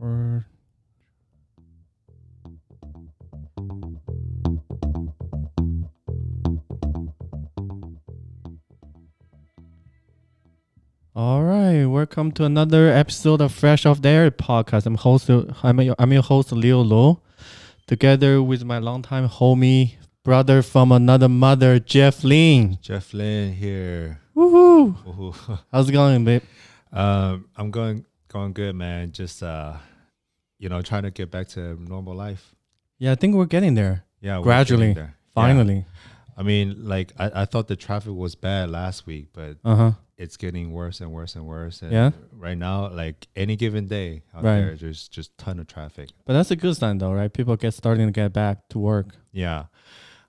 All right, welcome to another episode of Fresh Off the Air podcast. I'm host. I'm your, I'm your host Leo Lo, together with my longtime homie, brother from another mother, Jeff Lin. Jeff Lin here. Woohoo! Woohoo. How's it going, babe? um, I'm going going good, man. Just uh, you know, trying to get back to normal life. Yeah, I think we're getting there. Yeah, we're Gradually. there. Yeah. Finally. I mean, like I, I thought the traffic was bad last week, but Uh huh. it's getting worse and worse and worse. And Yeah? Right now, like any given day out Right. there, there's just ton of traffic. But that's a good sign, though, right? People get starting to get back to work. Yeah.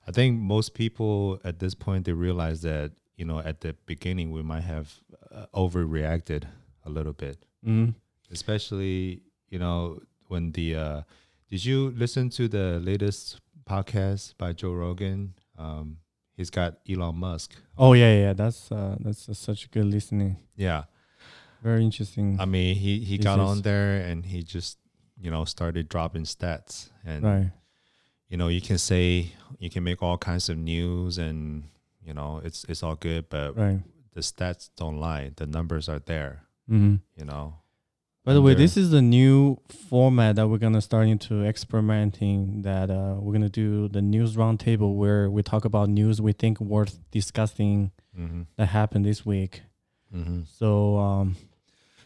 I think most people at this point they realize that you know at the beginning we might have uh, overreacted a little bit. Mm. especially you know when the uh did you listen to the latest podcast by joe rogan um he's got elon musk Oh yeah, yeah. That's uh, that's uh, such good listening. yeah Very interesting. i mean he he got on there and he just you know started dropping stats and right. you know you can say you can make all kinds of news and you know it's it's all good but Right. the stats don't lie the numbers are there Mm-hmm. you know By the way, this is the new format that we're gonna start into experimenting. That uh, we're gonna do the news roundtable where we talk about news we think worth discussing hmm that happened this week. hmm So um,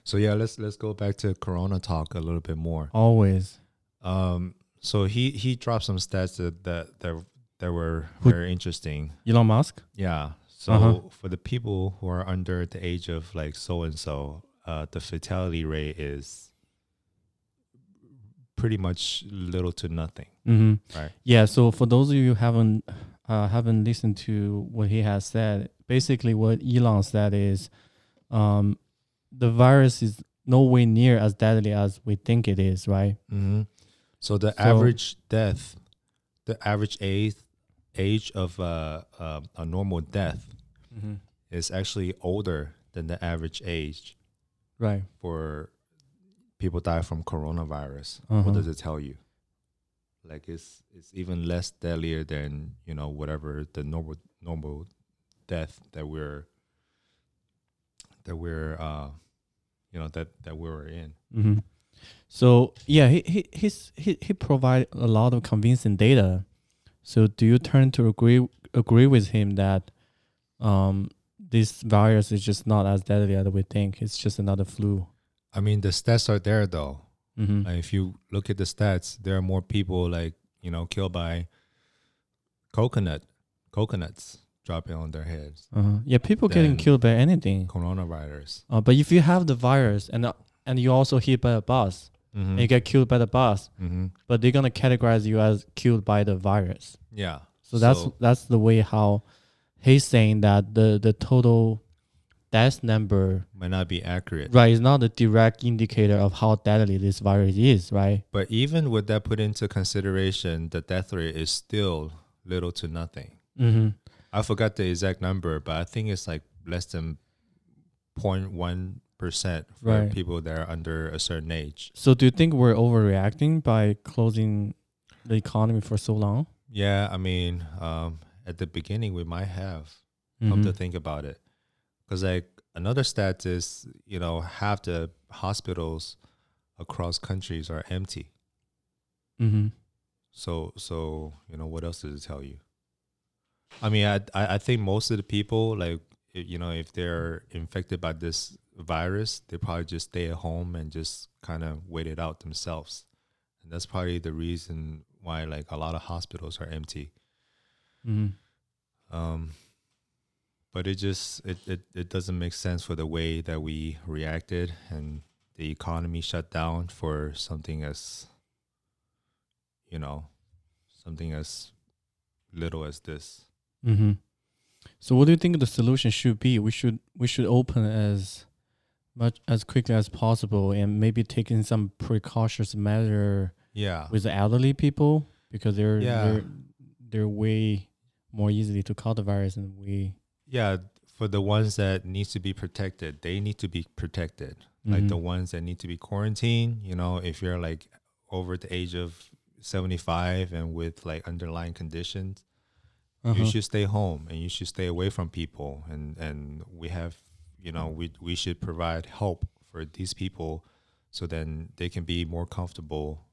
so yeah let's let's go back to corona talk a little bit more always, Um, so he he dropped some stats that that that, that were Who- very interesting. Elon Musk. Yeah. So Uh-huh. for the people who are under the age of like so and so, uh, the fatality rate is pretty much little to nothing. Mm-hmm. Right. Yeah. So for those of you who haven't uh, haven't listened to what he has said, basically what Elon said is, um, the virus is no way near as deadly as we think it is. Right. Mm-hmm. So the So- average death, the average age age of uh, uh, a normal death Mm-hmm. is actually older than the average age Right. for people die from coronavirus. Uh-huh. What does it tell you? Like it's it's even less deadlier than you know whatever the normal normal death that we're that we're uh you know that that we were in. Mm-hmm. So yeah, he he he's, he he provide a lot of convincing data. So do you turn to agree agree with him that um this virus is just not as deadly as we think? It's just another flu. I mean the stats are there though. Mm-hmm. Like if you look at the stats, there are more people like you know killed by coconut coconuts dropping on their heads. Uh-huh. Yeah, people getting killed by anything. Coronavirus. Uh, but if you have the virus and uh, and you also hit by a bus Mm-hmm. and you get killed by the bus, mm-hmm. but they're gonna categorize you as killed by the virus. Yeah. So that's that's the way how he's saying that the the total death number might not be accurate. right it's not a direct indicator of how deadly this virus is, right? But even with that put into consideration, the death rate is still little to nothing. Mm-hmm. I forgot the exact number, but I think it's like less than 0.1 percent for Right. people that are under a certain age. So do you think we're overreacting by closing the economy for so long? Yeah, I mean, um, at the beginning we might have come Mhm. to think about it, because like another stat is, you know, half the hospitals across countries are empty. Mhm. So so you know what else does it tell you? I mean, I, I think most of the people like you know if they're infected by this virus, they probably just stay at home and just kind of wait it out themselves, and that's probably the reason why like a lot of hospitals are empty. Mhm. Um, but it just it, it it doesn't make sense for the way that we reacted and the economy shut down for something as you know something as little as this. Mm-hmm. So, what do you think the solution should be? We should we should open as much as quickly as possible, and maybe taking some precautious measure Yeah. with the elderly people because they're Yeah. they're they're way more easily to virus than we. Yeah, for the ones that needs to be protected, they need to be protected. like Mhm. the ones that need to be quarantined. You know, if you're like over the age of 75 and with like underlying conditions, you Uh-huh. should stay home and you should stay away from people. And and we have, you know, we we should provide help for these people so then they can be more comfortable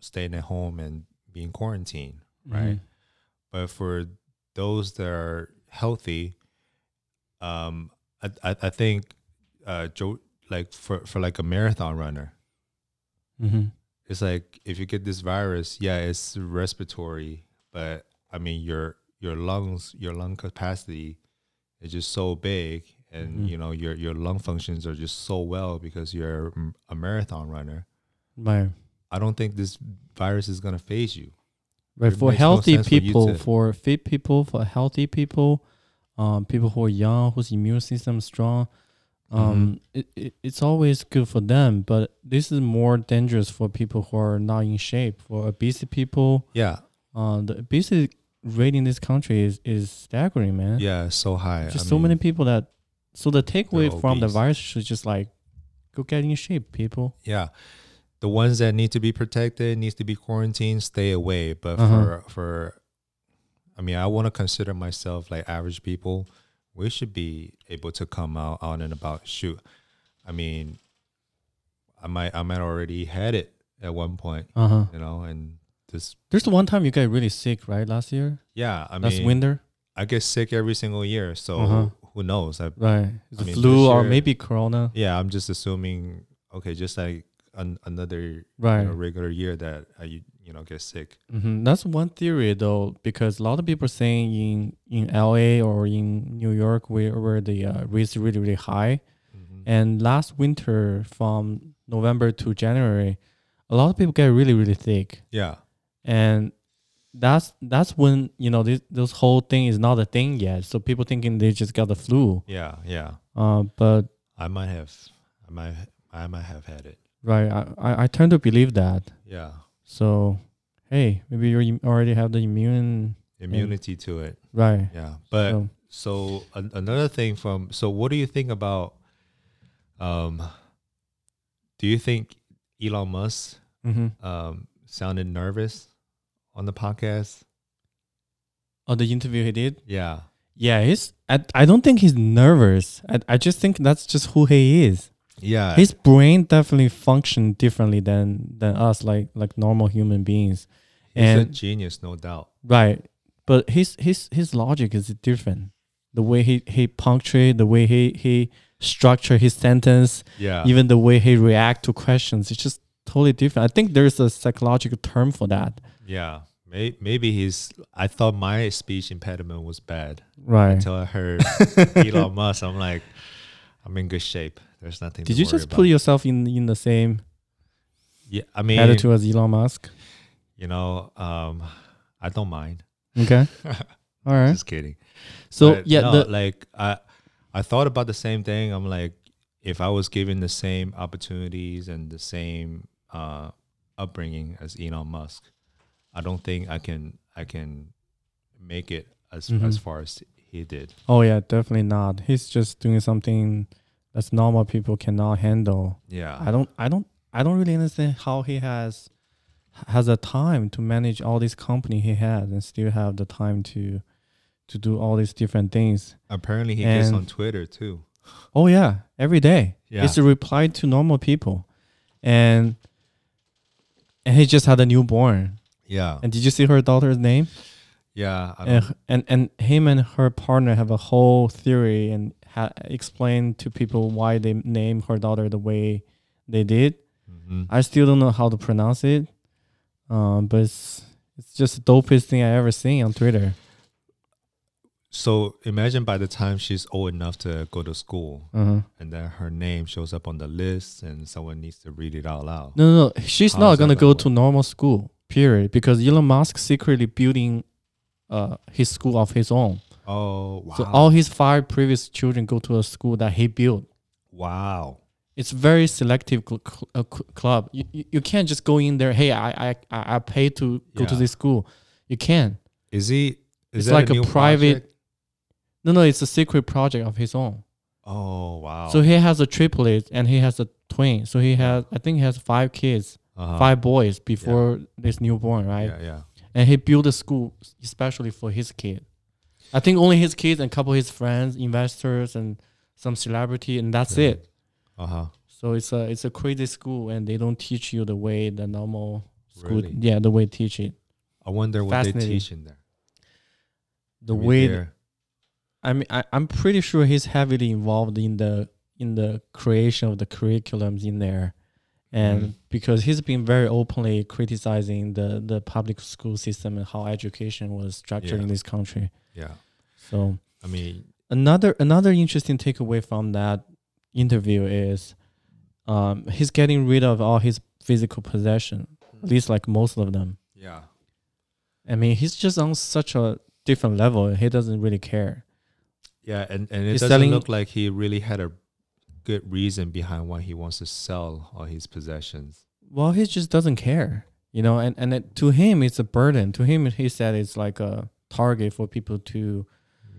staying at home and being quarantined right? Mhm. But for those that are healthy, um, I I, I think uh, Joe like for for like a marathon runner, Mhm. it's like if you get this virus, yeah, it's respiratory, but I mean your your lungs, your lung capacity is just so big, and Mhm. you know your your lung functions are just so well because you're a marathon runner. Right. I don't think this virus is gonna phase you. Right. For no healthy for people, to- for fit people, for healthy people, um, people who are young, whose immune system is strong, um, it, it, it's always good for them. But this is more dangerous for people who are not in shape. For obese people, Yeah, uh, the obesity rate in this country is, is staggering, man. yeah, so high. Just I so many people that. So the takeaway from the virus should just like, go get in shape, people. Yeah. The ones that need to be protected, needs to be quarantined, stay away. But Uh-huh. for for I mean, I want to consider myself like average people. We should be able to come out on and about. Shoot. I mean, I might I might already had it at one point, Uh huh. you know, and this There's the one time you got really sick, right? Last year, yeah, I last mean winter, I get sick every single year, so Uh-huh. who knows? I, right? I the mean, flu this or maybe corona, yeah, I'm just assuming okay, just like an, another right? you know, regular year that I you, you know get sick. hmm That's one theory though, because a lot of people are saying in in LA or in New York where where the uh, rates really really high, Mhm. and last winter from November to January, a lot of people get really really sick, Yeah. and that's that's when you know this this whole thing is not a thing yet. So people thinking they just got the flu, Yeah, yeah. uh, but I might have, I might, I might have had it. Right, I I, I tend to believe that. Yeah, So hey, maybe you already have the immune immunity to it. right. Yeah, but so, so an, another thing from so what do you think about? Um, do you think Elon Musk mhm. um sounded nervous on the podcast? Oh, the interview he did. Yeah, Yeah, he's. I, I don't think he's nervous. I, I just think that's just who he is. Yeah. His brain definitely functioned differently than than us, like like normal human beings. he's a genius, no doubt. Right. But his his his logic is different. The way he he punctuate, the way he he structure his sentence, Yeah, even the way he react to questions, it's just totally different. I think there's a psychological term for that. yeah. Maybe he's. I thought my speech impediment was bad. Right. until I heard Elon Musk. I'm like, I'm in good shape. There's nothing. Did you just about. put yourself in in the same Yeah, I mean, attitude as Elon Musk? you know, um, I don't mind. Okay. All right. Just kidding. So But yeah, no, the, like I, I thought about the same thing. I'm like, if I was given the same opportunities and the same uh, upbringing as Elon Musk, I don't think I can. I can make it as Mhm. as far as he did. oh yeah, definitely not. He's just doing something that's normal people cannot handle. Yeah. I don't I don't I don't really understand how he has has the time to manage all this company he has and still have the time to to do all these different things. Apparently, he gets on Twitter too. Oh yeah, every day. Yeah. It's a reply to normal people. And and he just had a newborn. Yeah. And did you see her daughter's name? Yeah. And, and and him and her partner have a whole theory and ha- explain to people why they named her daughter the way they did. Mhm. I still don't know how to pronounce it, um, but it's it's just the dopest thing I ever seen on Twitter. So imagine by the time she's old enough to go to school, Uh-huh. and then her name shows up on the list, and someone needs to read it out loud. No, no, no, she's not gonna gonna go to normal school. Period. Because Elon Musk secretly building uh his school of his own. Oh wow! So all his five previous children go to a school that he built. wow. it's very selective cl- cl- uh, cl- club. You, you you can't just go in there. Hey, I I I pay to go to this school. You can't. Is he? Is It's like a new private- project? No, no, it's a secret project of his own. Oh wow. So he has a triplet and he has a twin. So he has, I think he has five kids, uh-huh. five boys before this newborn, right? Yeah, yeah. And he built a school especially for his kid. I think only his kids and a couple of his friends, investors, and some celebrity, and that's Yeah. it. Uh huh. So it's a it's a crazy school, and they don't teach you the way the normal school, Really? yeah, the way teach it. I wonder what they teach in there. The I mean, way I mean, I, I'm pretty sure he's heavily involved in the in the creation of the curriculums in there, and Mhm. because he's been very openly criticizing the the public school system and how education was structured Yeah. in this country. yeah. So I mean, another another interesting takeaway from that interview is, um, he's getting rid of all his physical possession, at least like most of them. yeah. I mean, he's just on such a different level. He doesn't really care. Yeah, and, and it He's doesn't look like he really had a good reason behind why he wants to sell all his possessions. Well, he just doesn't care, you know. And and it, to him, it's a burden. To him, he said it's like a target for people to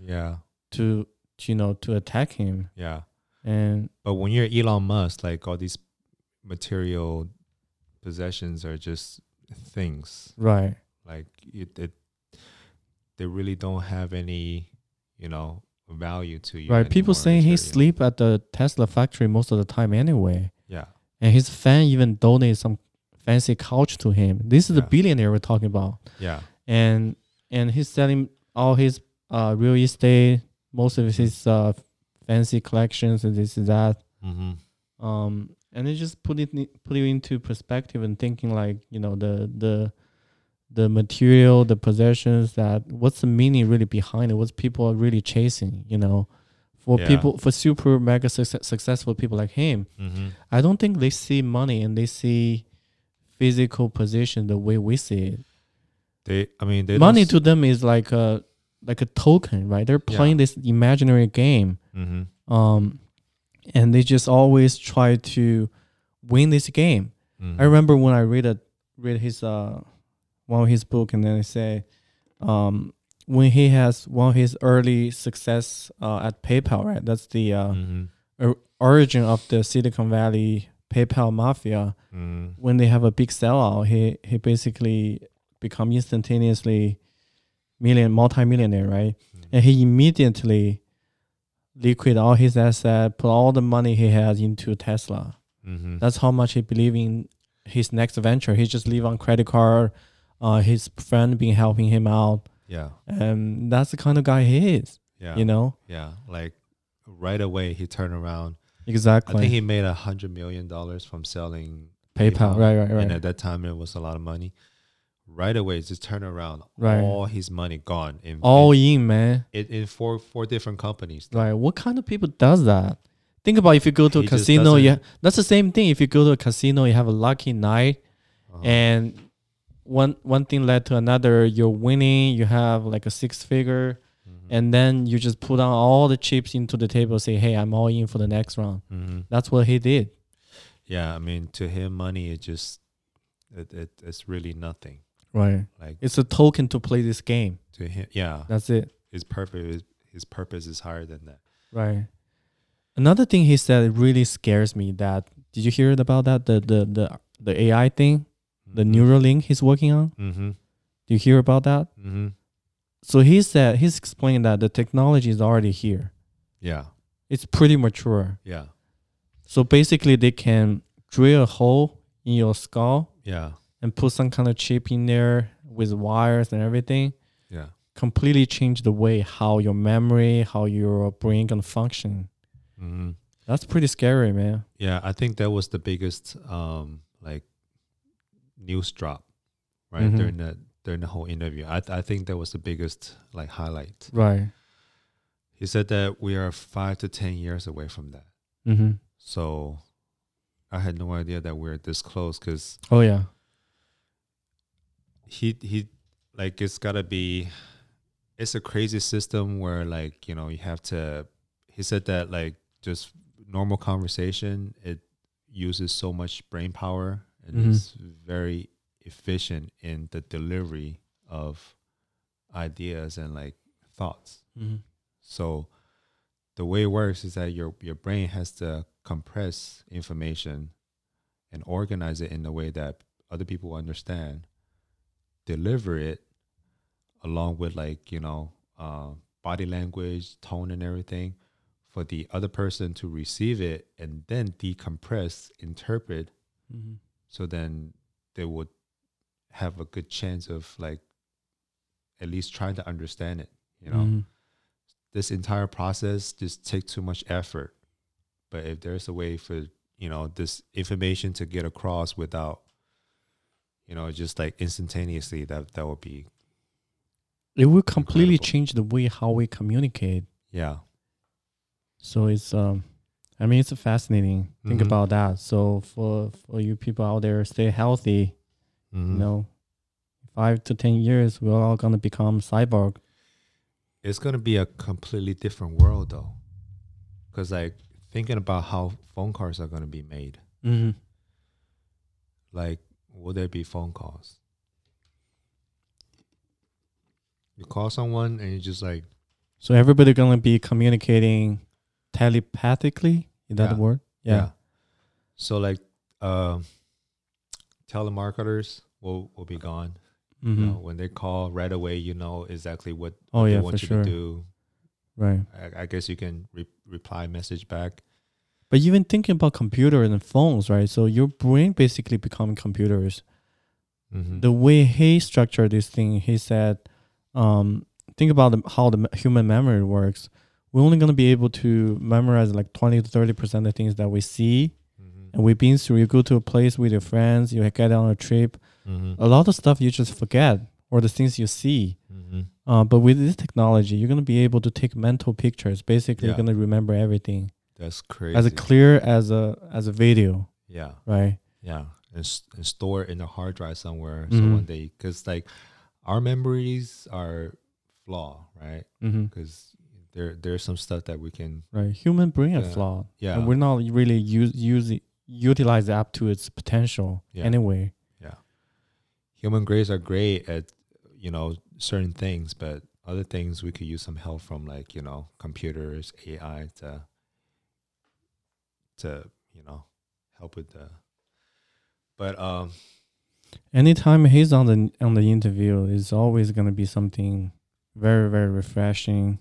Yeah, to, you know to attack him. yeah. And But when you're Elon Musk, like all these material possessions are just things. right, Like it, it they really don't have any, you know, value to you. right. People saying he sleep at the Tesla factory most of the time anyway. Yeah, And his fan even donate some fancy couch to him. This is the billionaire we're talking about. yeah, And and he's selling all his uh, real estate, most of his uh, fancy collections and this and that. mm-hmm. um and it just put it put you into perspective and thinking like you know the the the material the possessions that what's the meaning really behind it what's people are really chasing you know for Yeah. people for super mega success, successful people like him Mm-hmm. i don't think they see money and they see physical position the way we see it They, I mean, they money to them is like a like a token right they're Yeah. playing this imaginary game Mm-hmm. um and they just always try to win this game Mm-hmm. I remember when I read a read his uh one of his book and then they say um when he has one of his early success uh, at PayPal, right? That's the uh, Mm-hmm. or- origin of the Silicon Valley PayPal mafia. Mm-hmm. When they have a big sellout, he he basically become instantaneously million multi-millionaire, right? And he immediately liquid all his asset, put all the money he has into Tesla. Mm-hmm. That's how much he believe in his next venture. He just live on credit card. Uh, his friend been helping him out, yeah, and that's the kind of guy he is. yeah, You know yeah. Like right away, he turned around. Exactly. I think he made a hundred million dollars from selling PayPal, right, right, right. And at that time, it was a lot of money. Right away, just turn around. Right. All his money gone in All in, in, man. in, in four four different companies. Right. What kind of people does that? Think about if you go to a He casino. Yeah, that's the same thing. If you go to a casino, you have a lucky night, Uh-huh. and one one thing led to another. You're winning. You have like a six figure, Mhm. and then you just put on all the chips into the table. Say, hey, I'm all in for the next round. Mhm. That's what he did. Yeah, I mean, to him, money is just it, it it's really nothing. Right. Like It's a token to play this game. to him, yeah, That's it. his purpose his, his purpose is higher than that. Right. Another thing he said it really scares me. That did you hear about that? The the the the AI thing, the Neuralink he's working on. Mm-hmm. Do you hear about that? Mm-hmm. So he said he's explaining that the technology is already here. Yeah. It's pretty mature. Yeah. So basically, they can drill a hole in your skull Yeah. and put some kind of chip in there with wires and everything. Yeah. Completely change the way how your memory, how your brain can function. Mm-hmm. That's pretty scary, man. Yeah, I think that was the biggest um like news drop, right? Mhm. During the during the whole interview. I th- I think that was the biggest like highlight. Right. He said that we are five to ten years away from that. Mm-hmm. So I had no idea that we're this close because Oh yeah. he he like it's gotta be it's a crazy system where like you know you have to he said that like just normal conversation it uses so much brain power and Mhm. is very efficient in the delivery of ideas and like thoughts Mm-hmm. so the way it works is that your your brain has to compress information and organize it in a way that other people understand, deliver it along with like you know uh, body language, tone, and everything for the other person to receive it and then decompress, interpret, Mm-hmm. So then they would have a good chance of like at least trying to understand it. You know, Mhm. this entire process just takes too much effort. But if there's a way for you know this information to get across without, you know, just like instantaneously, that that would be it will completely Incredible. change the way how we communicate. yeah. So it's um, I mean it's fascinating. Think Mhm. about that. So for for you people out there, stay healthy. Mhm. You know, five to ten years, we're all gonna become cyborg. it's gonna be a completely different world though, because like thinking about how phone calls are gonna be made, Mm-hmm. like will there be phone calls? You call someone and you just like So everybody gonna be communicating telepathically. Is that Yeah. the word? Yeah. So like um telemarketers will will be gone. Mm-hmm. You know, when they call right away, you know exactly what, Oh they yeah, want you sure. to do. Right. I, I guess you can re- reply message back. But even thinking about computers and phones, right? So your brain basically becoming computers. Mm-hmm. The way he structured this thing, he said, um, think about the, how the human memory works. We're only going to be able to memorize like 20 to 30% of things that we see. mm-hmm. And we've been through, you go to a place with your friends, you get on a trip. Mm-hmm. A lot of stuff you just forget or the things you see. Mm-hmm. Uh, but with this technology, you're going to be able to take mental pictures. Basically, Yeah. you're going to remember everything That's crazy. as clear as a as a video, yeah, right? yeah, and, s- and store it in a hard drive somewhere. So Mhm. one day, because like our memories are flaw, right? Mm-hmm. Because there there's some stuff that we can, Right. Human brain is Yeah. flawed. yeah, And we're not really use use it, utilize it up to its potential anyway. Yeah. human grades are great at you know certain things, but other things we could use some help from, like you know computers, AI to to you know help with the. But um, Anytime he's on the on the interview, it's always gonna be something very very refreshing.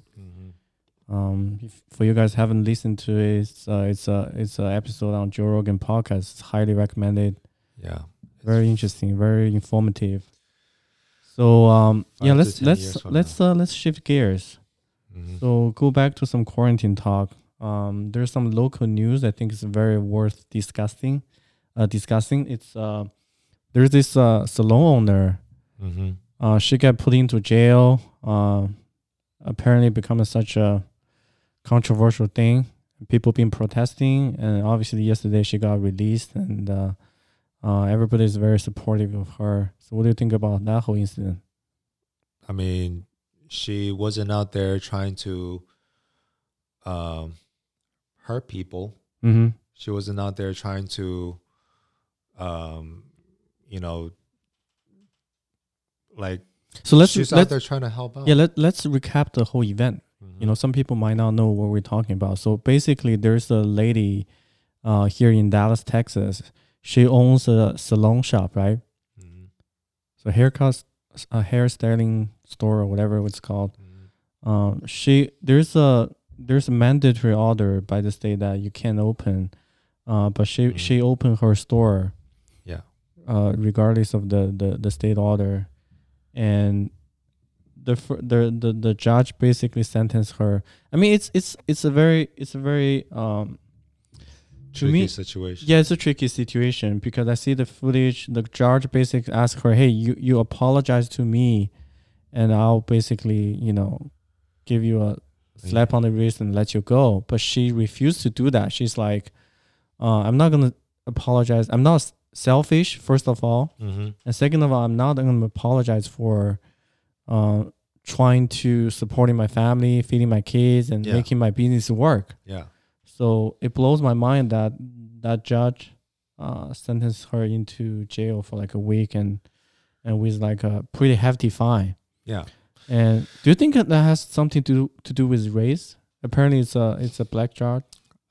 Um, if, for you guys haven't listened to it, it's uh, it's a it's a episode on Joe Rogan podcast. It's highly recommended. yeah, Very interesting, very informative. So um, yeah, let's let's let's uh, let's shift gears. Mhm. So go back to some quarantine talk. Um, there's some local news I think is very worth discussing. Uh, discussing it's uh, there's this uh salon owner. Mhm. Uh, she got put into jail. Uh, apparently becoming such a controversial thing. People been protesting, and obviously yesterday she got released, and uh, uh, everybody is very supportive of her. So what do you think about that whole incident? I mean, she wasn't out there trying to um, hurt people. Mm-hmm. She wasn't out there trying to, um, you know, like So let's she's let's out there trying to help out. yeah let let's recap the whole event. Mhm. you know some people might not know what we're talking about so basically there's a lady uh here in dallas texas she owns a salon shop right Mhm. so haircut a hairstyling store or whatever it's called Mhm. um she there's a there's a mandatory order by the state that you can't open uh but she Mhm. she opened her store Yeah. uh regardless of the the, the state order and the, the the the judge basically sentenced her i mean it's it's it's a very it's a very um to Tricky me- situation. yeah, it's a tricky situation because I see the footage. The judge basically asked her, "Hey, you you apologize to me, and I'll basically you know give you a slap on the wrist and let you go." But she refused to do that. She's like, uh, "I'm not gonna apologize. I'm not selfish, first of all, Mm-hmm. and second of all, I'm not gonna apologize for uh, trying to supporting my family, feeding my kids, and Yeah. making my business work." Yeah. So it blows my mind that that judge uh, sentenced her into jail for like a week and and with like a pretty hefty fine. Yeah. And do you think that has something to do, to do with race? Apparently, it's a it's a black judge.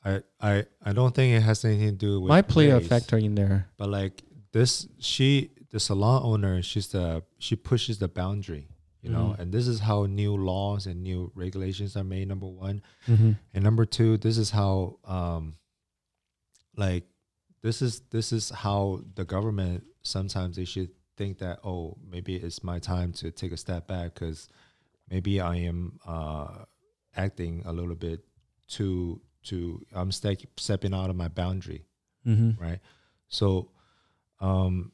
I, I I don't think it has anything to do with Might play a factor in there. But like this, she the salon owner, she's the she pushes the boundary, you know, Mhm. and this is how new laws and new regulations are made. Number one, Mm-hmm. and number two, this is how um, like this is this is how the government sometimes they should think that oh maybe it's my time to take a step back because maybe I am uh, acting a little bit too too I'm step, stepping out of my boundary Mm-hmm. right? So, um,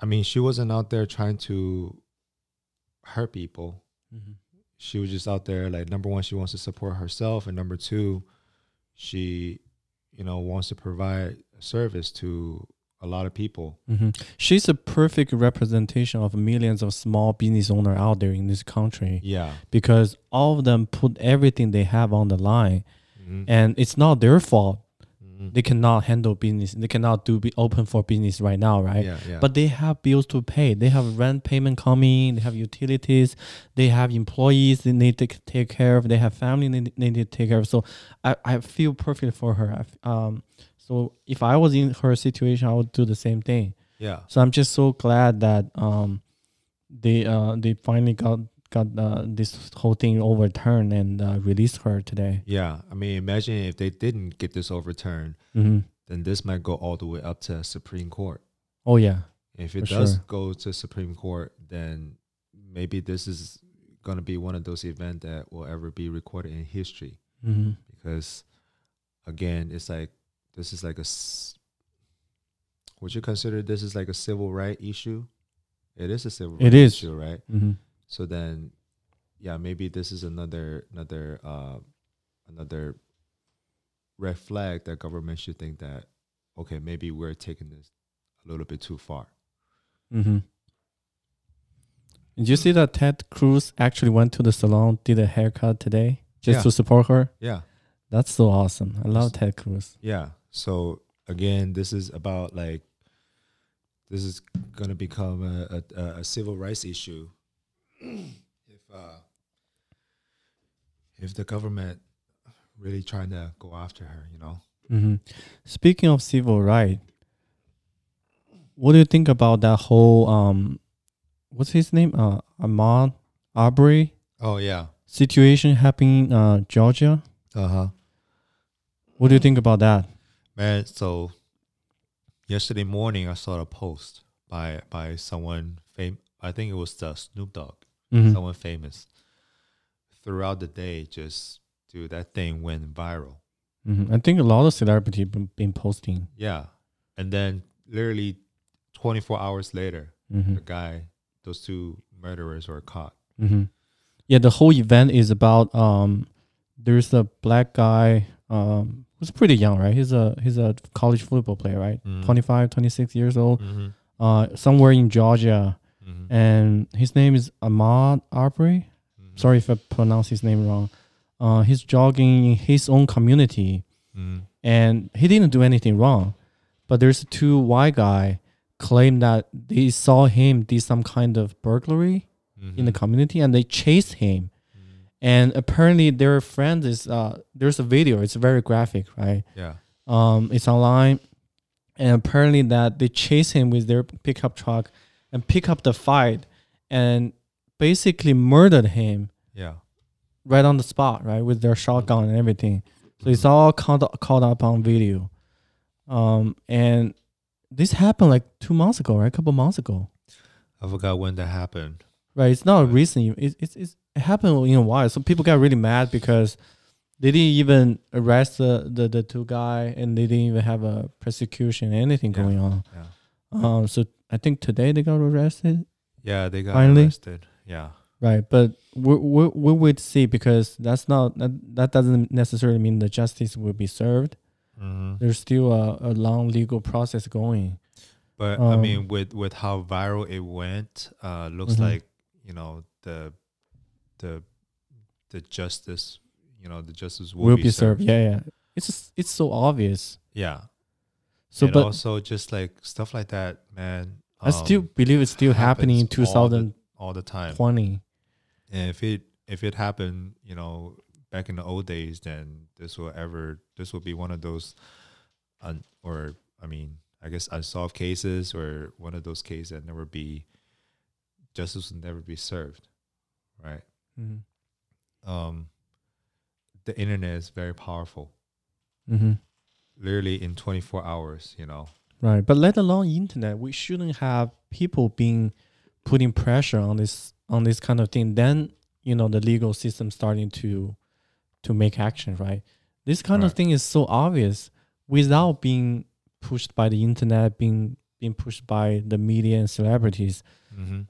I mean, she wasn't out there trying to hurt people. Mm-hmm. She was just out there, like, number one, she wants to support herself, and number two, she, you know, wants to provide service to a lot of people. Mm-hmm. She's a perfect representation of millions of small business owners out there in this country Yeah, because all of them put everything they have on the line, Mhm. and it's not their fault. They cannot handle business. They cannot do be open for business right now, right? yeah, yeah. But they have bills to pay. They have rent payment coming. They have utilities. They have employees they need to take care of. They have family they need- to take care of. So I, I feel perfect for her. I Um, so if I was in her situation, I would do the same thing. yeah, So I'm just so glad that um, they uh they finally got got uh, this whole thing overturned and uh, released her today. yeah. I mean, imagine if they didn't get this overturned, hmm then this might go all the way up to Supreme Court. Oh yeah. If it does sure. go to Supreme Court, then maybe this is going to be one of those events that will ever be recorded in history. hmm Because again, it's like this is like a. Would you consider this is like a civil right issue? It is a civil It right is. issue, right? hmm So then, yeah, maybe this is another another uh, another red flag that government should think that okay, maybe we're taking this a little bit too far. Mm-hmm. Did you see that Ted Cruz actually went to the salon, did a haircut today just Yeah. to support her? Yeah. That's so awesome. I love Ted Cruz. Yeah. So again, this is about like this is gonna become a, a, a civil rights issue if uh if the government really trying to go after her, you know. hmm Speaking of civil right, what do you think about that whole um, what's his name? Uh, Ahmaud Arbery Oh yeah. situation happening in uh, Georgia. Uh huh. What do you think about that? Man, so yesterday morning I saw a post by by someone fam I think it was uh, Snoop Dogg, Mhm. someone famous. Throughout the day, just do that thing went viral. Mhm. I think a lot of celebrities been, been posting. Yeah. And then literally 24 hours later, hmm the guy, those two murderers were caught. hmm Yeah, the whole event is about um, there's a black guy um who's pretty young, right? He's a he's a college football player, right? Mhm. 25, 26 years old. Mm-hmm. Uh, somewhere in Georgia, Mm-hmm. And his name is Ahmaud Arbery. Sorry if I pronounce his name wrong. Uh, he's jogging in his own community, Mm-hmm. and he didn't do anything wrong. But there's two white guy claim that they saw him do some kind of burglary Mm-hmm. in the community, and they chased him. And apparently, their friend is uh, there's a video. It's very graphic, right? Yeah. Um, it's online, and apparently that they chase him with their pickup truck and pick up the fight, and basically murdered him Yeah. right on the spot, right, with their shotgun and everything. So it's all caught caught up on video. Um, and this happened like two months ago, right? A couple months ago, I forgot when that happened. right? It's not Right. recent. It's, it's it's it happened in a while. So people got really mad because they didn't even arrest the the, the two guy, and they didn't even have a prosecution, anything Yeah. going on. Yeah. Um, so I think today they got arrested, Yeah, they got Finally? arrested. Yeah. right? But we we we would see because that's not that, that doesn't necessarily mean the justice will be served. Mm-hmm. There's still a, a long legal process going. But I Um, mean, with with how viral it went, uh, looks Mhm. like you know the the the justice, you know, the justice will, Will, be served. Yeah, yeah. It's just, it's so obvious. Yeah. So, and but also just like stuff like that, man. I still believe it's still happening in all the- 2020. all the time. And if it if it happened, you know, back in the old days, then this will ever this will be one of those, un, or I mean, I guess unsolved cases, or one of those cases that never be justice will never be served, right? Mm-hmm. Um, the internet is very powerful. Mm-hmm. Literally in 24 hours, you know. Right, but let alone internet, we shouldn't have people being putting pressure on this on this kind of thing. Then you know the legal system starting to to make action. Right, this kind of thing is so obvious without being pushed by the internet, being being pushed by the media and celebrities. Mm-hmm.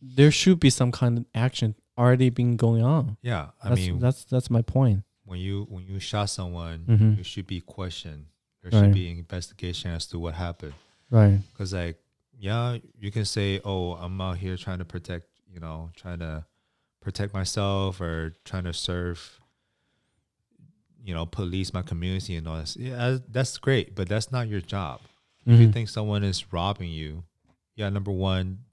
There should be some kind of action already been going on. Yeah, I That's mean, that's that's my point. when you when you shot someone, Mhm. you should be questioned. There Right. should be an investigation as to what happened. Right. Because like, yeah, you can say, "Oh, I'm out here trying to protect," you know, trying to protect myself or trying to serve, you know, police my community and all this. Yeah, that's great, but that's not your job. If you Mhm. think someone is robbing you, yeah, number one,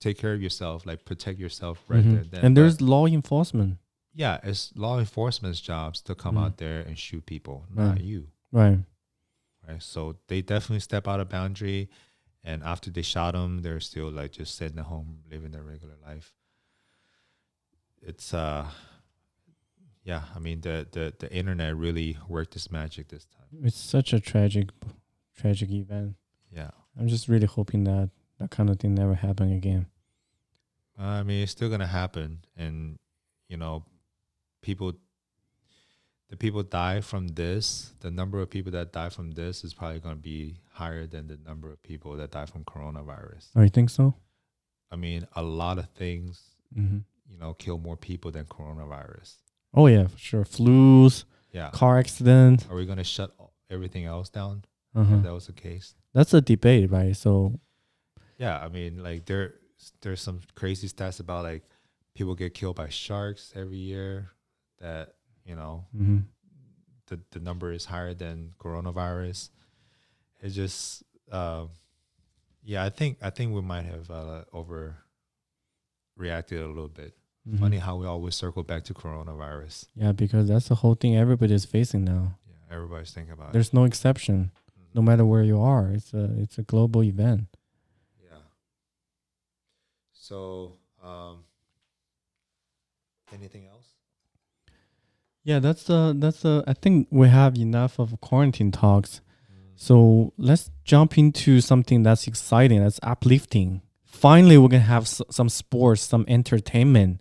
take care of yourself, like protect yourself right Mhm. there. Then. and But, there's law enforcement. yeah, it's law enforcement's jobs to come Mhm. out there and shoot people, not you. Right. Right. So they definitely step out of boundary, and after they shot him, they're still like just sitting at home living their regular life. It's uh, yeah. I mean the the the internet really worked its magic this time. It's such a tragic, tragic event. Yeah. I'm just really hoping that that kind of thing never happen again. I mean, it's still gonna happen, and you know, people. People die from this. The number of people that die from this is probably going to be higher than the number of people that die from coronavirus. Oh, you think so? I mean, a lot of things, Mm-hmm. you know, kill more people than coronavirus. Oh yeah, for sure. Flus, Yeah. car accidents. Are we going to shut everything else down? Uh-huh. If that was the case. That's a debate, right? So Yeah, I mean, like there, there's some crazy stats about like people get killed by sharks every year. That you know, mhm. the the number is higher than coronavirus. It's just, uh, yeah, I think I think we might have uh, over reacted a little bit. Mhm. Funny how we always circle back to coronavirus. Yeah, because that's the whole thing everybody is facing now. Yeah, everybody's thinking about There's no exception. it. No matter where you are, it's a it's a global event. Yeah. So, um, anything else? Yeah, that's uh that's uh I think we have enough of quarantine talks. So let's jump into something that's exciting, that's uplifting. Finally, we're gonna have s- some sports, some entertainment.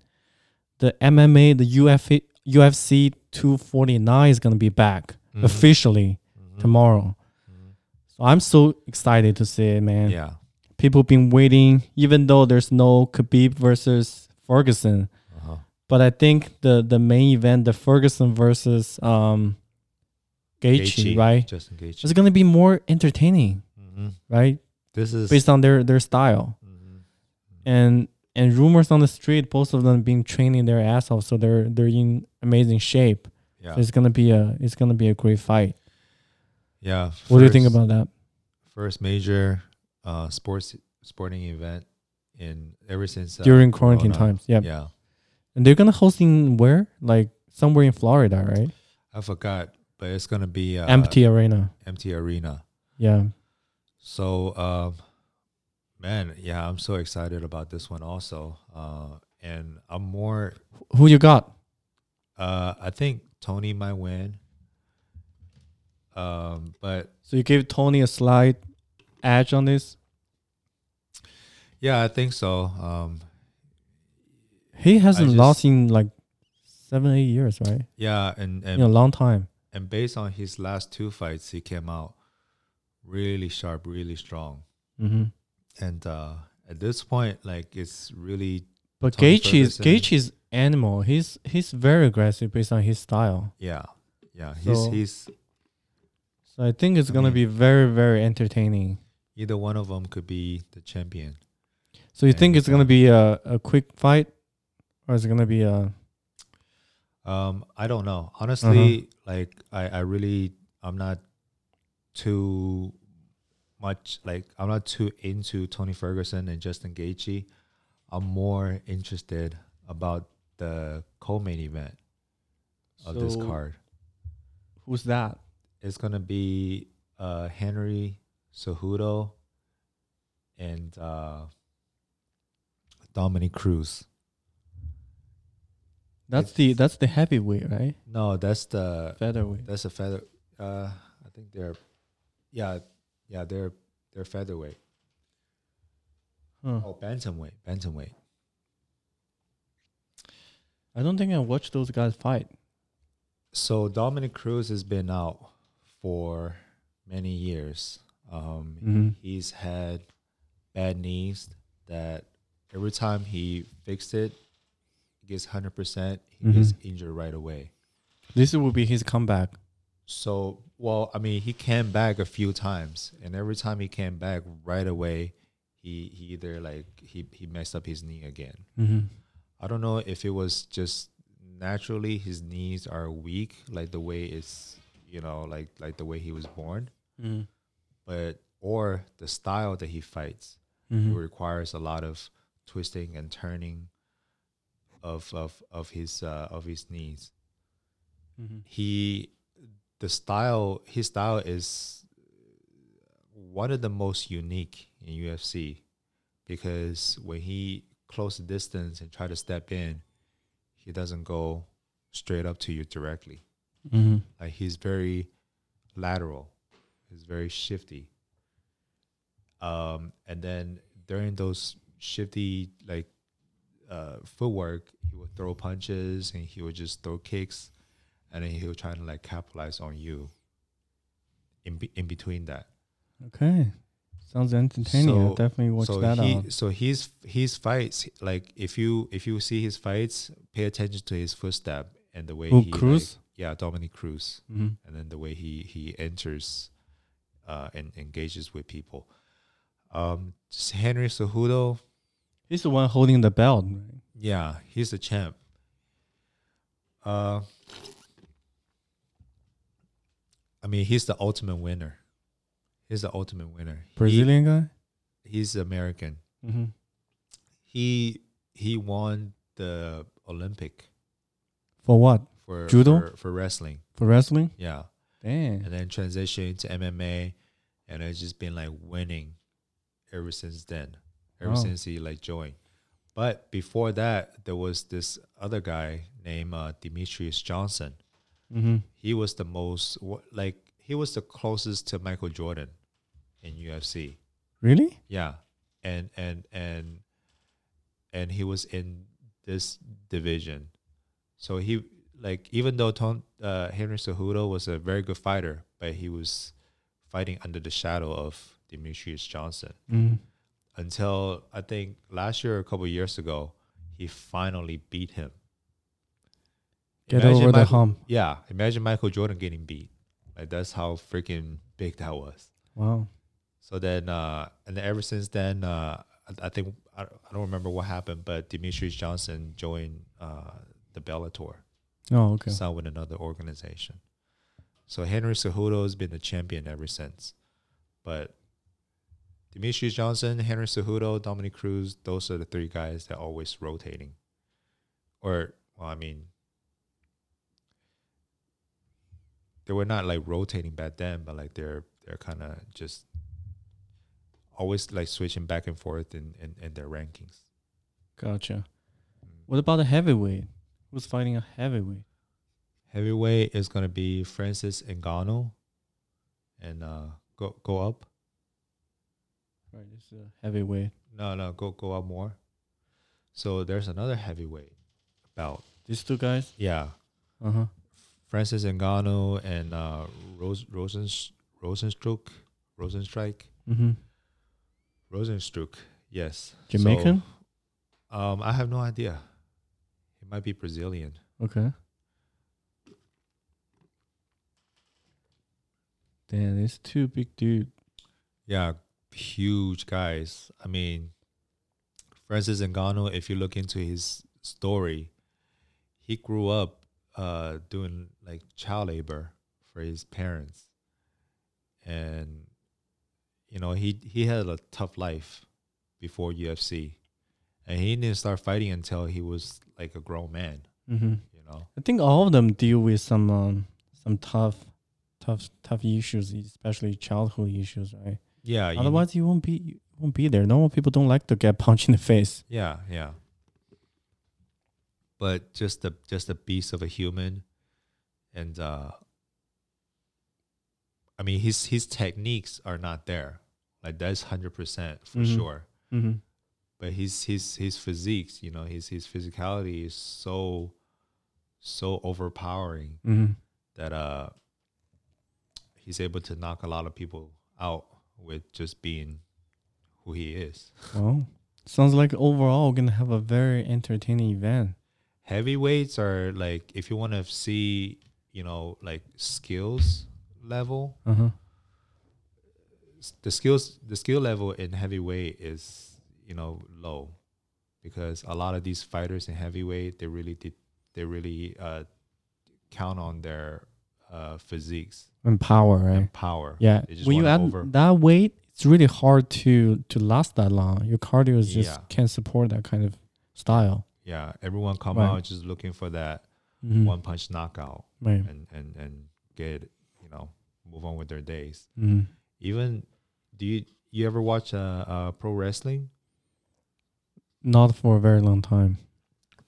The MMA, the UFC, UFC 249 is gonna be back Mhm. officially Mhm. tomorrow. Mhm. So I'm so excited to see it, man. Yeah. People been waiting, even though there's no Khabib versus Ferguson. But I think the the main event, the Ferguson versus um Gaethje, right? Justin Gaethje. It's gonna be more entertaining, hmm right? This is Based on their their style Mhm. and and rumors on the street, both of them been training their ass off, so they're they're in amazing shape. yeah. So it's gonna be a it's gonna be a great fight. yeah. What do you think about that? first major uh sports sporting event in ever since uh, During quarantine Corona. times, yeah. Yeah. And they're gonna host in where? Like somewhere in Florida, right? I forgot, but it's gonna be uh, Empty arena. empty arena. Yeah. So, um, man, yeah, I'm so excited about this one also. Uh, and I'm more. Who you got? Uh, I think Tony might win. Um, but So you gave Tony a slight edge on this. yeah, I think so. Um, He hasn't just- lost in like seven, eight years, right? yeah, and and In a long time. and based on his last two fights, he came out really sharp, really strong. Mm-hmm. And uh, at this point, like it's really But Gaethje is Ferguson. Gaethje's animal. He's he's very aggressive based on his style. yeah, yeah. He's So- he's So I think it's I gonna mean- be very very entertaining. either one of them could be the champion. So you And think it's it's, gonna uh, be a, a quick fight, or is it gonna be a Um, I don't know. Honestly, Uh-huh. like I, I really I'm not too much like I'm not too into Tony Ferguson and Justin Gaethje. I'm more interested about the co-main event. of this card. Who's that? It's gonna be uh, Henry Cejudo and uh, Dominick Cruz. That's It's- the that's the heavyweight, right? No, that's the Featherweight. that's a feather. Uh, I think they're, yeah, yeah, they're they're featherweight. Huh. Oh, bantamweight, bantamweight. I don't think I watched those guys fight. So Dominick Cruz has been out for many years. Um, Mm-hmm. He's had bad knees that every time he fixed it, gets hundred percent. He gets injured right away. This will be his comeback. So, well, I mean, he came back a few times, and every time he came back right away, he he either like he he messed up his knee again. Mm-hmm. I don't know if it was just naturally his knees are weak, like the way it's you know like like the way he was born, Mm-hmm. but or the style that he fights Mm-hmm. it requires a lot of twisting and turning of of of his uh, of his knees. Mm-hmm. He the style his style is one of the most unique in UFC because when he close the distance and try to step in, he doesn't go straight up to you directly. Mm-hmm. Like he's very lateral. He's very shifty. Um, and then during those shifty like uh, footwork, he would throw punches and he would just throw kicks, and then he would try to like capitalize on you. In be- in between that, Okay. Sounds entertaining. I'll definitely watch so that he out. so his his fights like if you if you see his fights, pay attention to his footstep and the way Who, he like- yeah, Dominick Cruz. Mm-hmm. and then the way he he enters uh, and engages with people. Um, Henry Cejudo, He's the one holding the belt. Right? yeah, he's the champ. Uh, I mean, he's the ultimate winner. He's the ultimate winner. He- Brazilian guy. he's American. Mm-hmm. He he won the Olympic For what? for Judo? for, for wrestling. For wrestling? Yeah. Damn. and then transitioned to MMA, and it's just been like winning ever since then. Ever Wow. since he like joined. But before that, there was this other guy named uh, Demetrious Johnson. Mm-hmm. He was the most like he was the closest to Michael Jordan in UFC. Really? Yeah, and and and and he was in this division, so he like even though Tom, uh, Henry Cejudo was a very good fighter, but he was fighting under the shadow of Demetrious Johnson Mm-hmm. Until I think last year or a couple years ago, he finally beat him. Get Imagine over the Michael- hump. Yeah, imagine Michael Jordan getting beat. Like that's how freaking big that was. Wow. So then, uh, and ever since then, uh, I, I think I, I don't remember what happened, but Demetrious Johnson joined uh, the Bellator, Oh, okay. signed with another organization. So Henry Cejudo has been the champion ever since, but Demetrious Johnson, Henry Cejudo, Dominick Cruz, those are the three guys that are always rotating. Or, well, I mean, they were not like rotating back then, but like they're they're kind of just always like switching back and forth in, in, in their rankings. Gotcha. What about the heavyweight? Who's fighting a heavyweight? Heavyweight is gonna be Francis Ngannou, and uh, go go up. Right, it's a heavyweight. No, no, go go up more. So there's another heavyweight bout. These two guys. Yeah, Uh huh. Francis Ngannou and uh, Rose Rosen Rosenstruck Rosenstrike Mm-hmm. Rosenstruck. Yes, Jamaican. So, um, I have no idea. He might be Brazilian. okay. Damn, these two big dude. Yeah, huge guys. I mean, Francis Ngannou. If you look into his story, he grew up uh, doing like child labor for his parents, and you know he he had a tough life before UFC, and he didn't start fighting until he was like a grown man. Mm-hmm. You know. I think all of them deal with some um, some tough, tough, tough issues, especially childhood issues, right? Yeah. you- Otherwise, you won't be you won't be there. Normal people don't like to get punched in the face. Yeah, yeah. But just the just the beast of a human, and uh, I mean his his techniques are not there. Like that's hundred percent for Mhm. sure. Mm-hmm. But his his his physiques, you know, his his physicality is so so overpowering Mm-hmm. that uh he's able to knock a lot of people out with just being who he is. Well, sounds like overall we're gonna have a very entertaining event. heavyweights are like if you want to see you know like skills level Uh huh. s- the skills the skill level in heavyweight is you know low because a lot of these fighters in heavyweight they really did they really uh count on their uh physiques And power, right? and power Yeah. Just When you add over- that weight, it's really hard to to last that long. Your cardio is just Yeah. can't support that kind of style. yeah everyone come Right. out just looking for that Mhm. one punch knockout Right. and and and get you know move on with their days Mhm. even do you you ever watch uh, uh pro wrestling Not for a very long time.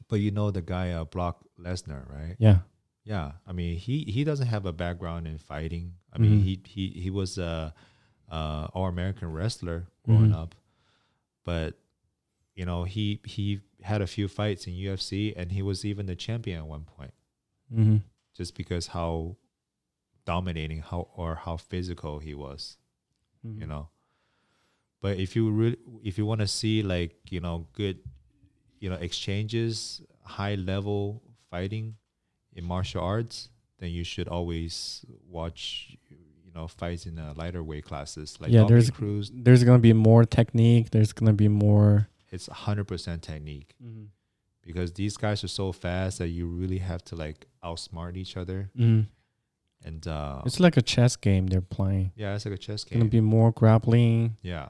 but you know the guy uh brock lesnar right Yeah. Yeah i mean he he doesn't have a background in fighting i mean Mhm. he he he was a uh all american wrestler growing Mhm. up but you know he he had a few fights in ufc and he was even the champion at one point Mm-hmm. just because how dominating how or how physical he was Mm-hmm. you know but if you really if you want to see like you know good you know exchanges high level fighting in martial arts then you should always watch you know fights in the lighter weight classes like Yeah, Dominick there's- Cruz There's gonna be more technique. There's gonna be more. it's 100% technique because these guys are so fast that you really have to like outsmart each other Mm. and uh It's like a chess game they're playing. yeah it's like a chess game It's gonna be more grappling. Yeah.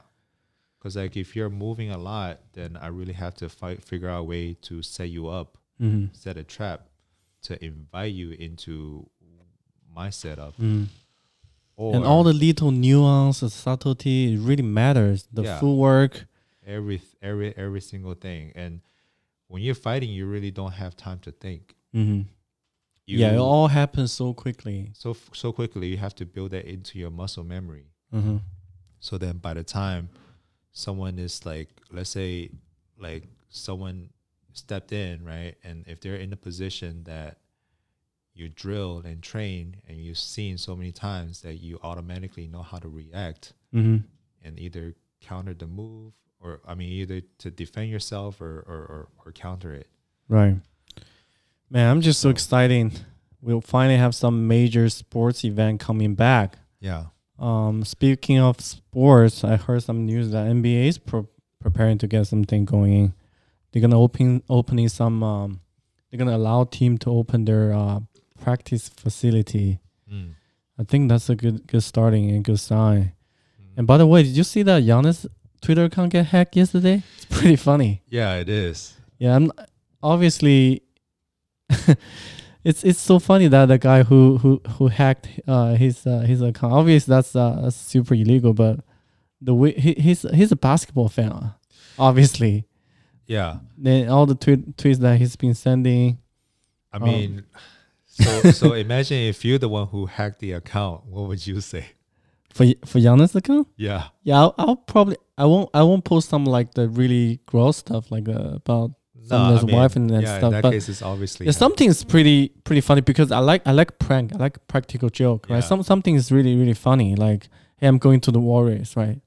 Cause like if you're moving a lot, then I really have to fight figure out a way to set you up, Mm-hmm. set a trap to invite you into my setup. Mm. And all the little nuance, the subtlety, it really matters. The Yeah. footwork. every every every single thing. And when you're fighting, you really don't have time to think. Mm-hmm. Yeah, it all happens so quickly. so so quickly you have to build that into your muscle memory. Mm-hmm. So then by the time someone is like, let's say, like someone stepped in, right? And if they're in a position that you drilled and trained and you've seen so many times that you automatically know how to react Mm-hmm. and either counter the move or, I mean, either to defend yourself or, or, or, or counter it. Right. Man, I'm just so So- excited. We'll finally have some major sports event coming back. Yeah. Um, speaking of sports, I heard some news that NBA is pro- preparing to get something going. They're gonna open opening some. Um, they're gonna allow team to open their uh, practice facility. Mm. I think that's a good good starting and good sign. Mm. And by the way, did you see that Giannis Twitter account get hacked yesterday? It's pretty funny. Yeah, it is. Yeah, I'm obviously it's it's so funny that the guy who who who hacked uh his uh, his account obviously that's uh super illegal, but the way he, he's he's a basketball fan, obviously. Yeah. Then all the tweet, tweets that he's been sending. I Um, mean, so so imagine if you're the one who hacked the account, what would you say? For for Giannis account, Yeah. yeah, I'll, I'll probably I won't I won't post some like the really gross stuff like uh, about of his wife and that yeah, stuff, In that but case, it's obviously Yeah, hacked. something's pretty pretty funny because I like I like prank, I like practical joke, right? Yeah. Some something is really really funny, like hey, I'm going to the Warriors, right?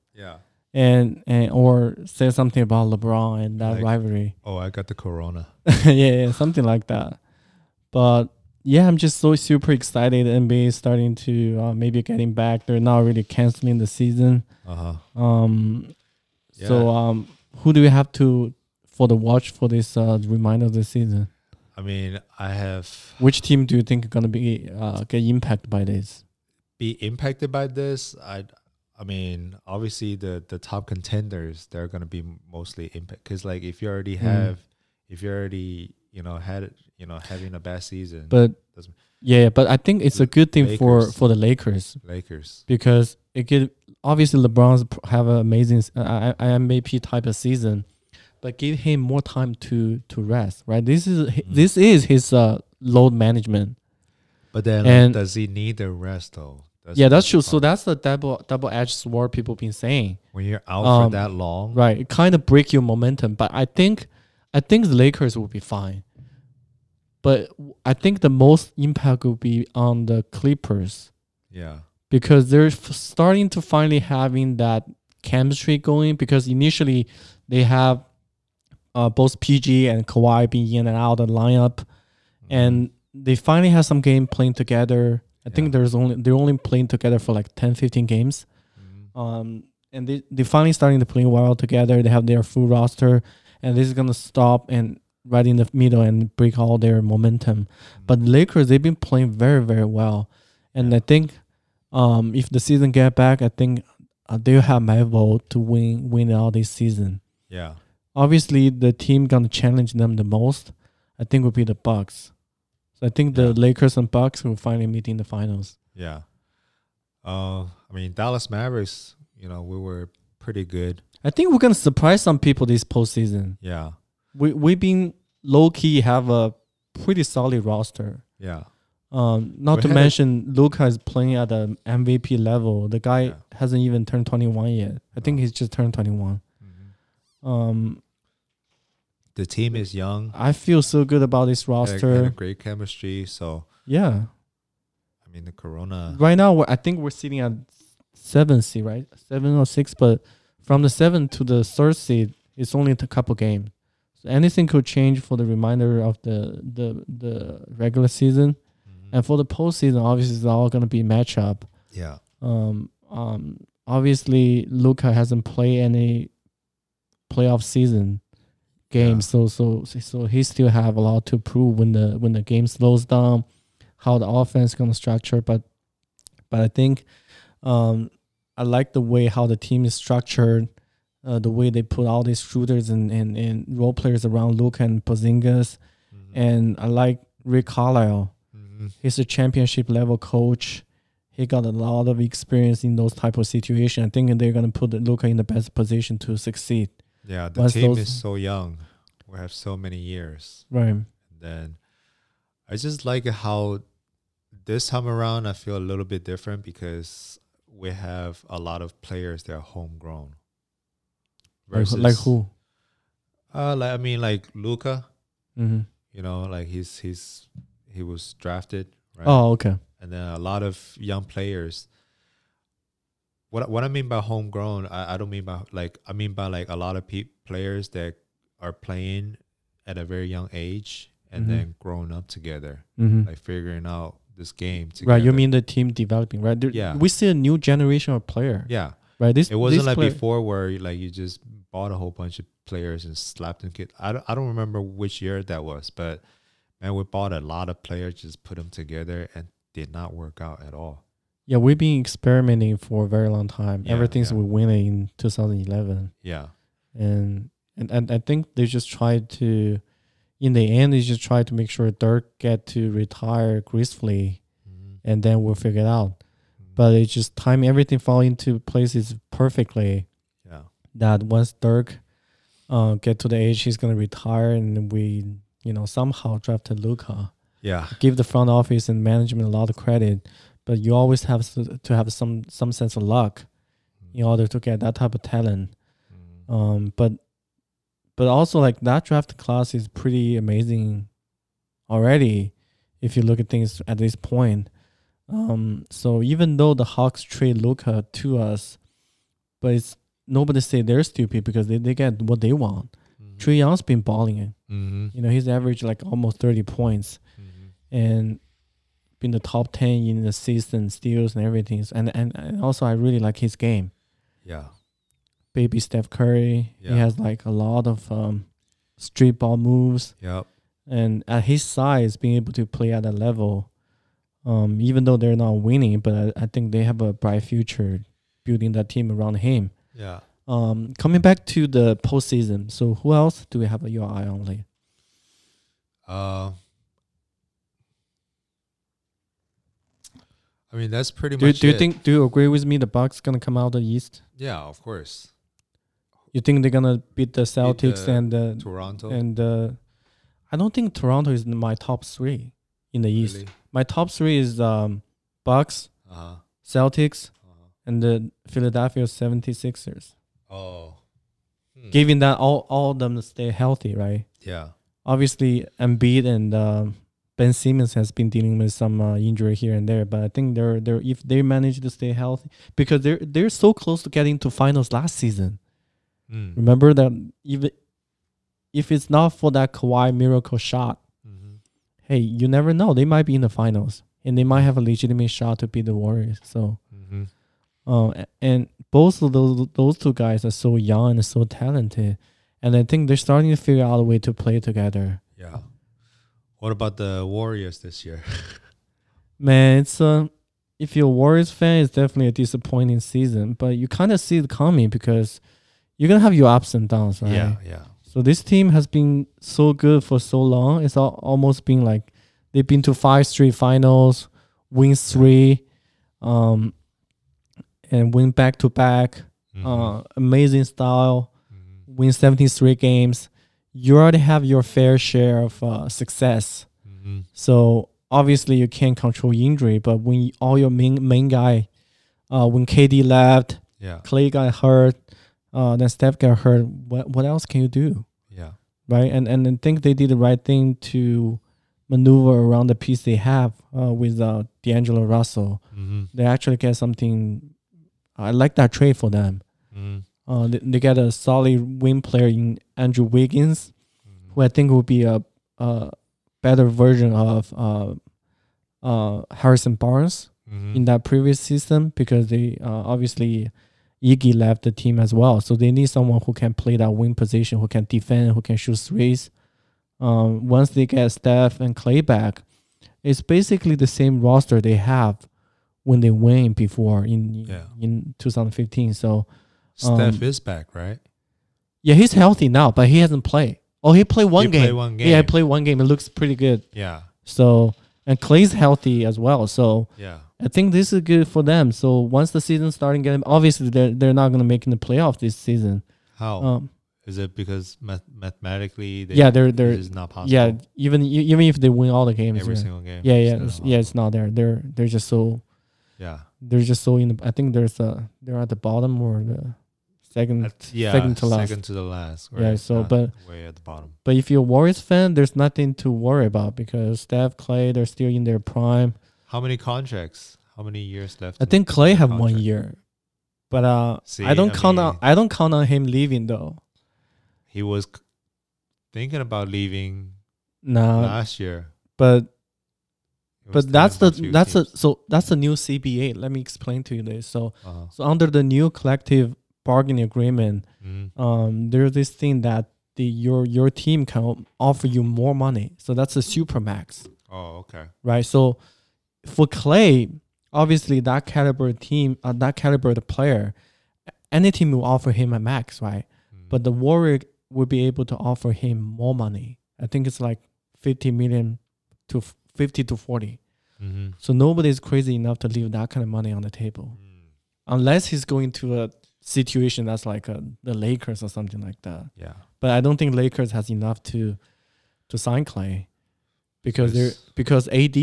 Yeah. And and or say something about LeBron and that Like- rivalry, Oh, I got the corona. yeah, yeah, something like that. But yeah, I'm just so super excited. The NBA is starting to uh, maybe getting back. They're not really canceling the season. Uh huh. Um, so um, who do we have to for the watch for this uh, reminder of the season? I mean, I have Which team do you think are gonna be uh, get impacted by this? be impacted by this. I, I mean, obviously the the top contenders they're gonna be mostly impact because like if you already Mm. have, if you already you know had you know having a bad season. But yeah, but I think it's a good thing for Lakers. for the Lakers Lakers, because it could obviously LeBron's have an amazing uh, I- I- MVP type of season, but give him more time to to rest. Right, this is Mhm. this is his uh, load management. but then And- does he need the rest though? Yeah, that's true. So that's the double double edged sword people been saying. when you're out um, for that long, Right, it kind of break your momentum. But I think I think the Lakers will be fine. But I think the most impact will be on the Clippers. Yeah, because they're f- starting to finally having that chemistry going because initially they have uh, both PG and Kawhi being in and out of the lineup Mm-hmm. and they finally have some game playing together. I Yeah. think there's only they're only playing together for like 10 15 games. Mhm. Um and they they finally starting to play well together. They have their full roster and this is going to stop and right in the middle and break all their momentum. But Lakers they've been playing very very well. And I think um, if the season get back, I think uh, they'll have my vote to win win all this season. yeah, Obviously, the team gonna challenge them the most, I think, will be the Bucks. So I think the Yeah. Lakers and Bucks will finally meet in the finals. yeah. Uh, I mean Dallas Mavericks. You know, we were pretty good. I think we're gonna surprise some people this postseason. Yeah, We we've been low key have a pretty solid roster. yeah, Um, not We to a- mention Luka is playing at the MVP level. The guy Yeah. hasn't even turned twenty one yet. I think he's just turned twenty one. Mhm. Um, the team is young. I feel so good about this Had, had a roster. great chemistry. So Yeah. I mean, the Corona. Right now, I think we're sitting at seven seed, right? Seven or six, but from the seven to the third seed, it's only a couple games. So anything could change for the remainder of the the the regular season, Mhm. and for the postseason, obviously it's all gonna be matchup. yeah, Um, um, obviously Luka hasn't played any playoff season games, so so so he still have a lot to prove when the when the game slows down, how the offense gonna structure. But but I think um, I like the way how the team is structured, uh, the way they put all these shooters and, and, and role players around Luka and Porzingis, Mhm. and I like Rick Carlisle. Mhm. He's a championship level coach. He got a lot of experience in those type of situations. I think they're gonna put Luka in the best position to succeed. Yeah. The once team those- is so young. We have so many years. Right. And then I just like how this time around I feel a little bit different because we have a lot of players that are homegrown. Like, who- like who? Uh, like I mean, like Luka. Mm-hmm. You know, like he's he's he was drafted. Right? Oh, okay. and then a lot of young players. What what I mean by homegrown, I, I don't mean by like I mean by like a lot of pe- players that are playing at a very young age and Mhm. then growing up together, Mm-hmm. like figuring out this game together. Right. You mean the team developing, right? There- Yeah. We see a new generation of player. Yeah, Right. This it wasn't this like player- before where like you just bought a whole bunch of players and slapped them. Kid, I don't I don't remember which year that was, but man, we bought a lot of players, just put them together and did not work out at all. Yeah, we've been experimenting for a very long time. Yeah, Everything's yeah. we winning in 2011, Yeah, and and and I think they just tried to, in the end, they just tried to make sure Dirk get to retire gracefully, Mhm. and then we'll figure it out. Mhm. But it just time everything fall into places perfectly. yeah. That once Dirk, uh, get to the age he's gonna retire, and we you know somehow drafted Luka. Yeah. give the front office and management a lot of credit, but you always have to, to have some some sense of luck in order to get that type of talent. Mm. Um, but but also like that draft class is pretty amazing already if you look at things at this point. Um, so even though the Hawks trade Luka to us, but it's nobody say they're stupid because they, they get what they want. Mhm. Trae Young's been balling. Mm-hmm. You know, he's averaged like almost thirty points Mm-hmm. and been the top 10 in the season steals and everything and, and and also i really like his game Yeah. baby steph curry Yeah. he has like a lot of um street ball moves Yep. and at his size being able to play at that level um even though they're not winning but i, I think they have a bright future building that team around him Yeah. um coming back to the postseason so who else do we have your eye on Uh, I mean, that's pretty Do, much. do you it. think? Do you agree with me? The Bucks gonna come out of the East. Yeah, of course. You think they're gonna beat the Celtics the and uh, Toronto. and uh, I don't think Toronto is in my top three in the East. Really? My top three is um, Bucks, Uh-huh. Celtics, uh-huh. and the Philadelphia 76ers. Oh. Hmm. Given that all all of them stay healthy, right? Yeah. Obviously, Embiid and um, Ben Simmons has been dealing with some uh, injury here and there, but I think they're they're if they manage to stay healthy because they're they're so close to getting to finals last season. Mm. Remember that even if it's not for that Kawhi miracle shot, hmm hey, you never know. They might be in the finals and they might have a legitimate shot to beat the Warriors. So, hmm uh, and both of those those two guys are so young and so talented, and I think they're starting to figure out a way to play together. Yeah. What about the Warriors this year? Man, it's uh, if you're a Warriors fan, it's definitely a disappointing season, but you kind of see it coming because you're gonna have your ups and downs, right? Yeah, yeah. So this team has been so good for so long. It's al- almost been like they've been to five straight finals, win three, um, and win back to back. Mhm. Uh, amazing style. Mhm. Win seventy three games. You already have your fair share of uh, success. Mhm. So obviously you can't control injury, but when you- all your main main guy, uh, when KD left, Yeah, Clay got hurt, uh, then Steph got hurt. What what else can you do? yeah. right? And and I think they did the right thing to maneuver around the piece they have uh, with uh, D'Angelo Russell. hmm They actually get something. I like that trade for them. hmm Uh, they, they get a solid wing player in Andrew Wiggins, who I think will be a, a better version of uh, uh, Harrison Barnes hmm in that previous season because they uh, obviously Iggy left the team as well, so they need someone who can play that wing position, who can defend, who can shoot threes. Um, once they get Steph and Clay back, it's basically the same roster they have when they win before in Yeah. in 2015. So Steph Um, is back, right? yeah, he's healthy now, but he hasn't played. Oh, he played one He game. played one game. Yeah, he played one game. It looks pretty good. Yeah, So and Clay's healthy as well. So yeah. I think this is good for them. So once the season starting getting, obviously they're they're not gonna make in the playoff this season. How Um, is it? Because math- mathematically, they, yeah, they're they're not possible. yeah. Even even if they win all the games, every yeah, single game. yeah, yeah, It's yeah. It's not there. They're they're just so Yeah, they're just so in the. I think there's a they're at the bottom or the second. At- yeah. second to last. Second to the last. Yeah, so, not but- way at the bottom. But if you're a Warriors fan, there's nothing to worry about because Steph, Clay, they're still in their prime. How many contracts? How many years left? I think Clay have one year, but uh, See, I don't I count on I don't count on him leaving though. He was c- thinking about leaving No, last year. but but that's the that's teams. so that's a new CBA. Let me explain to you this. So Uh-huh. so under the new collective bargaining agreement, Mhm. um, there's this thing that the your your team can offer you more money. So that's a super max, Oh, okay. right? So for Clay, obviously that caliber team, uh, that caliber of player, any team will offer him a max, right? Mhm. But the Warrior will be able to offer him more money. I think it's like fifty million to fifty to forty. Mhm. So nobody's crazy enough to leave that kind of money on the table, Mm. unless he's going to a situation that's like a, the Lakers or something like that. Yeah. But I don't think Lakers has enough to to sign Clay because they're because AD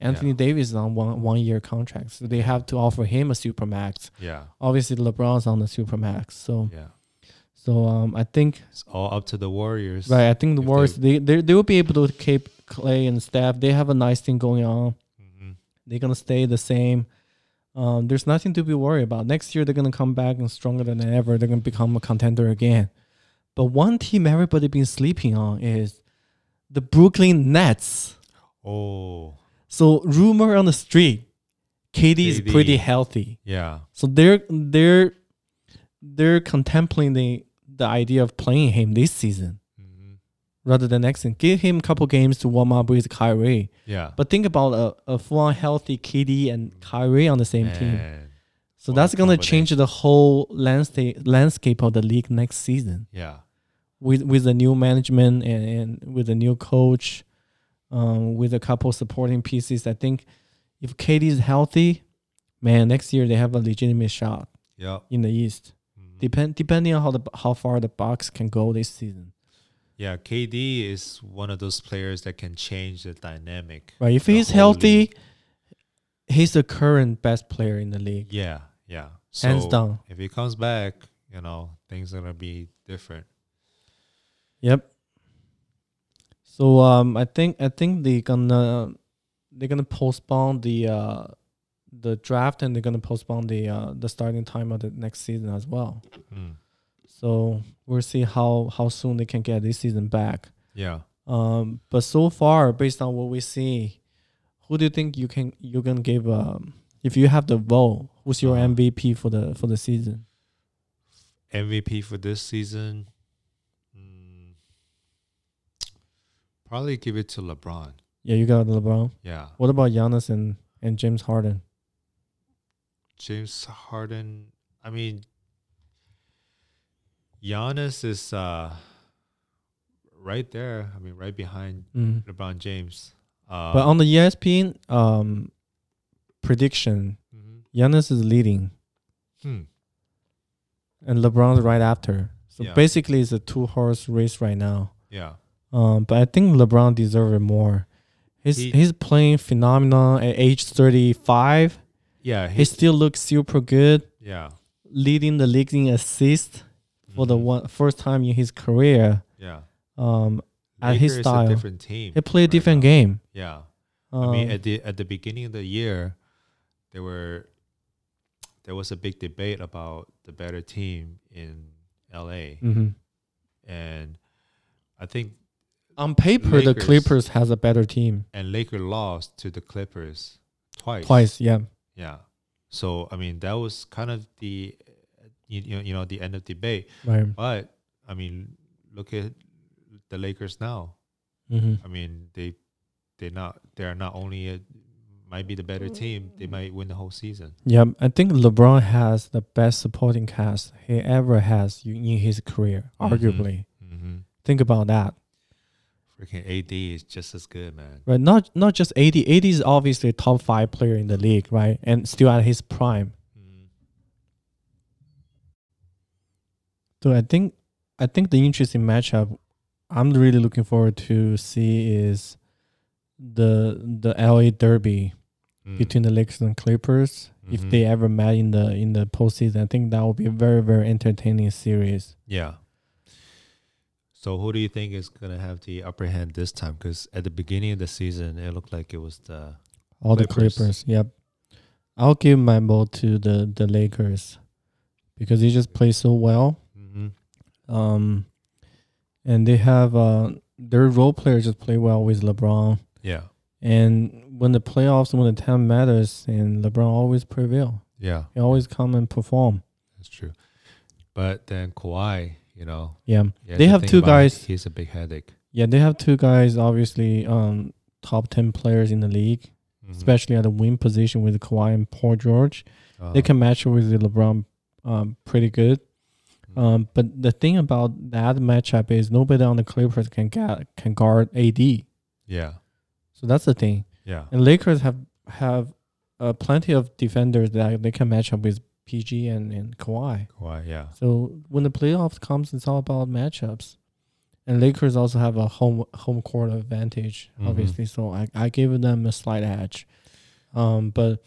Anthony Yeah. Davis is on one one year contract, so they have to offer him a super max. Yeah. Obviously, LeBron's on the super max, so Yeah. so um I think It's all up to the Warriors. right. I think the if Warriors they they they will be able to keep Clay and Steph. They have a nice thing going on. Mhm. They're gonna stay the same. Um, there's nothing to be worried about. Next year they're gonna come back and stronger than ever. They're gonna become a contender again. But one team everybody been sleeping on is the Brooklyn Nets. Oh. So rumor on the street, KD is pretty healthy. Yeah. So they're they're they're contemplating the, the idea of playing him this season. Rather than next season. Give him a couple games to warm up with Kyrie. Yeah. But think about a, a full on healthy KD and Kyrie on the same team. So What that's gonna change the whole landscape landscape of the league next season Yeah. with with the new management and, and with the new coach. um, with a couple supporting pieces. I think if KD is healthy, man, next year they have a legitimate shot Yeah. in the East. Mhm. Depend depending on how the how far the Bucks can go this season. Yeah, KD is one of those players that can change the dynamic. Right? If he's healthy, league. he's the current best player in the league, Yeah, yeah. hands down. if he comes back, you know, things are gonna be different. Yep. So um, I think I think they gonna they're gonna postpone the uh the draft and they're gonna postpone the uh the starting time of the next season as well. Mm. So we'll see how how soon they can get this season back. Yeah. Um, but so far, based on what we see, who do you think you can you can give um if you have the vote, who's your Uh-huh. MVP for the for the season? MVP for this season. Mm, probably give it to LeBron. Yeah, you got LeBron. Yeah. What about Giannis and and James Harden? James Harden. I mean, Giannis is uh, right there. I mean, right behind Mm. LeBron James. Uh, But on the ESPN um prediction, mhm. Giannis is leading Hmm. and LeBron's right after. So Yeah. basically, it's a two horse race right now. Yeah. Um, but I think LeBron deserves it more. He's He- he's playing phenomenal at age thirty five. Yeah. He still looks super good, yeah. leading the league in assist for the one first time in his career. Yeah. Um, At his Lakers style. a different team. he played a right different now. game. Yeah. Um, I mean, at the at the beginning of the year, there were there was a big debate about the better team in LA, mhm. and I think On paper, the Clippers has a better team. and Laker lost to the Clippers twice. Twice, yeah. Yeah. So I mean, that was kind of the you, you know you know the end of debate. Right. But I mean, look at the Lakers now. hmm I mean, they they not they are not only a, might be the better team, they might win the whole season. Yeah, I think LeBron has the best supporting cast he ever has in in his career, Mhm. arguably. Mm-hmm. Think about that. Freaking AD is just as good, man. Right? Not not just AD. AD is obviously a top five player in the league, right? And still at his prime. Mhm. So I think I think the interesting matchup I'm really looking forward to see is the the LA Derby Mm. between the Lakers and Clippers. If Mhm. they ever met in the in the postseason, I think that will be a very very entertaining series. yeah. So who do you think is gonna have the upper hand this time? Because at the beginning of the season, it looked like it was the All the Clippers. Clippers. Yep. I'll give my vote to the the Lakers because they just play so well. Mm-hmm. Um, and they have uh their role players just play well with LeBron. yeah And when the playoffs, when the time matters, and LeBron always prevail. yeah He always come and perform. that's true. But then Kawhi, you know, Yeah, you They have two guys- He's a big headache. yeah. They have two guys, obviously, um, top ten players in the league, Mhm. especially at the wing position with Kawhi and Paul George. Uh, They can match with LeBron, um, pretty good. Um, but the thing about that matchup is nobody on the Clippers can get can guard AD. yeah So that's the thing. yeah And Lakers have have uh, plenty of defenders that they can match up with PG and, and Kawhi. Kawhi yeah So when the playoffs comes, it's all about matchups. And Lakers also have a home home court advantage, Mhm. obviously. So I, I gave them a slight edge. Um, but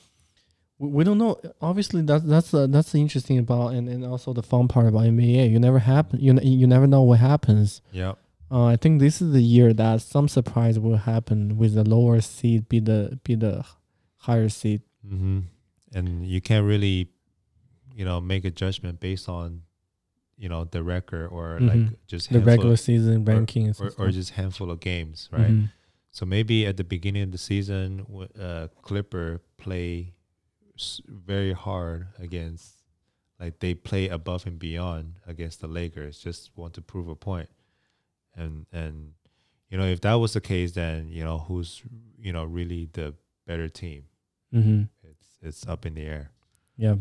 we, don't know. Obviously, that's that's uh, that's the interesting about and, and also the fun part about NBA. You never happen. You you never know what happens. Yeah. Uh, I think this is the year that some surprise will happen with the lower seed be the be the higher seed. mm-hmm. and you can't really you know make a judgment based on you know the record or Mhm. like just The regular of- season rankings or, and or just handful of games right Mhm. so maybe at the beginning of the season uh clipper play very hard against like they play above and beyond against the lakers just want to prove a point and and you know if that was the case then you know who's you know really the better team Mhm. it's it's up in the air Yeah.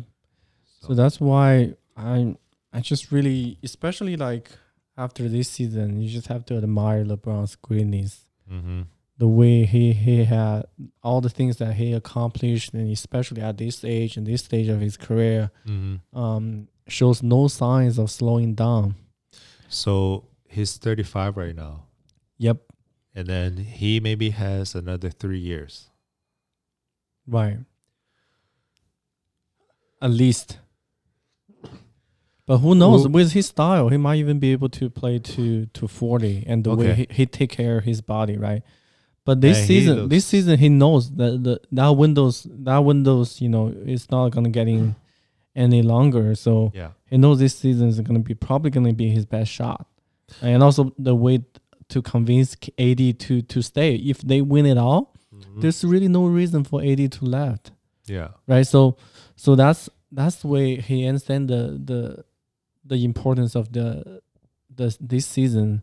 So that's why I I just really, especially like after this season, you just have to admire LeBron's greatness. mm-hmm. The way he he had all the things that he accomplished, and especially at this age and this stage of his career, Mm-hmm. um, shows no signs of slowing down. So he's 35 right now, Yep, and then he maybe has another three years. right. At least. But who knows? Who- With his style, he might even be able to play to to forty, and the way he, he take care of his body, right? But this season, this season, he knows that the that windows that windows, you know, it's not gonna get in any longer. So Yeah. he knows this season is gonna be probably gonna be his best shot, and also the way to convince AD to to stay. If they win it all, Mhm. there's really no reason for AD to left Yeah. right so so that's that's the way he understand the the the importance of the the this season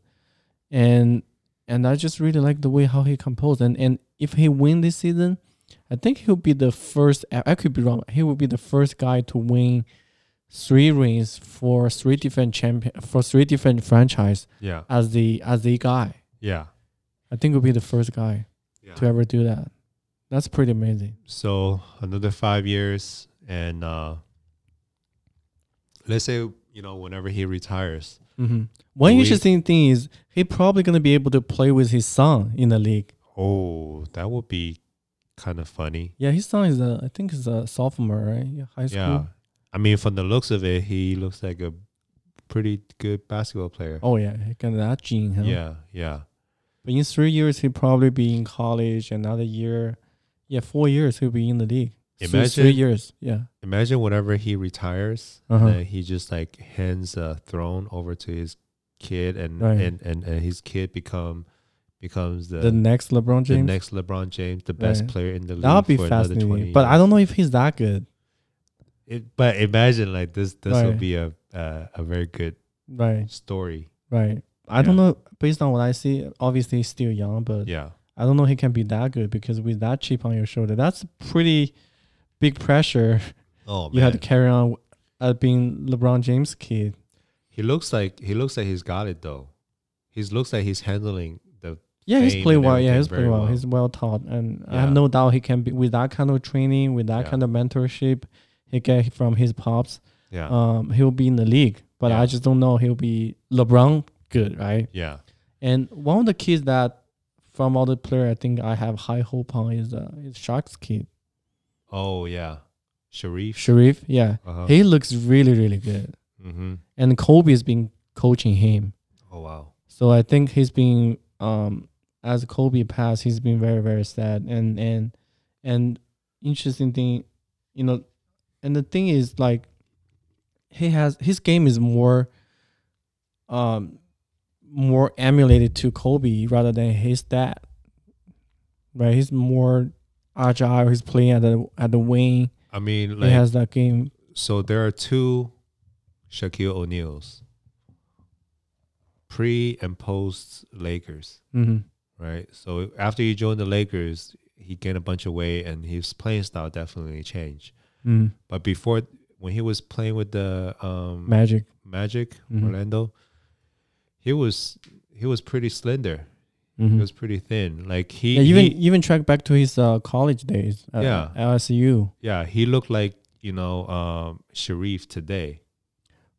and and i just really like the way how he composed and and if he win this season i think he'll be the first i could be wrong he will be the first guy to win three rings for three different champion for three different franchise Yeah. as the as the guy Yeah. i think he'll be the first guy Yeah. to ever do that that's pretty amazing So another five years, and uh, let's say you know whenever he retires. Mm-hmm. One We- interesting thing is he probably gonna be able to play with his son in the league. Oh, that would be kind of funny. Yeah, his son is a I think is a sophomore, right? Yeah, high school. Yeah. I mean, from the looks of it, he looks like a pretty good basketball player. Oh yeah, he got that gene. Huh? Yeah. Yeah. But in three years he'll probably be in college. Another year, yeah, four years he'll be in the league. Three- three years. Yeah. Imagine whenever he retires, Uh-huh. that he just like hands a throne over to his kid, and Right. and, and and his kid become becomes the The next LeBron James, the next LeBron James, the best Right. player in the league. that would be for another 20 fascinating. But I don't know if he's that good. It, but imagine like this. This Right. would be a uh, a very good Right. story. Right. I don't know. Based on what I see, obviously he's still young, but Yeah. I don't know he can be that good because with that chip on your shoulder, that's pretty big pressure. Oh you man, had to carry on uh, being LeBron James' kid. he looks like he looks like he's got it though. He looks like he's handling the Yeah, he's playing well. Yeah, he's playing well. well. He's well taught, and I have no doubt he can be with that kind of training, with that Yeah. kind of mentorship he get from his pops. yeah Um, he'll be in the league, but Yeah. I just don't know he'll be LeBron good, right? yeah And one of the kids that from all the player I think I have high hope on is uh is Shaq's kid oh yeah, Shareef. Shareef. Yeah, Uh-huh. he looks really really good, mm-hmm. and Kobe's been coaching him. Oh wow. So I think he's been um as Kobe passed, he's been very very sad and and and interesting thing, you know, and the thing is like he has his game is more um more emulated to Kobe rather than his dad. Right, he's more agile. He's playing at the at the wing. I mean, he has that game. so there are two Shaquille O'Neals, pre and post Lakers, hmm right? So after he joined the Lakers, he gained a bunch of weight, and his playing style definitely changed. mm But before, when he was playing with the um, Magic. Magic Mhm. Orlando, he was he was pretty slender. Hmm He was pretty thin. Like he, yeah, even he- even track back to his uh, college days. At Yeah. LSU. yeah, he looked like you know um, Shareef today.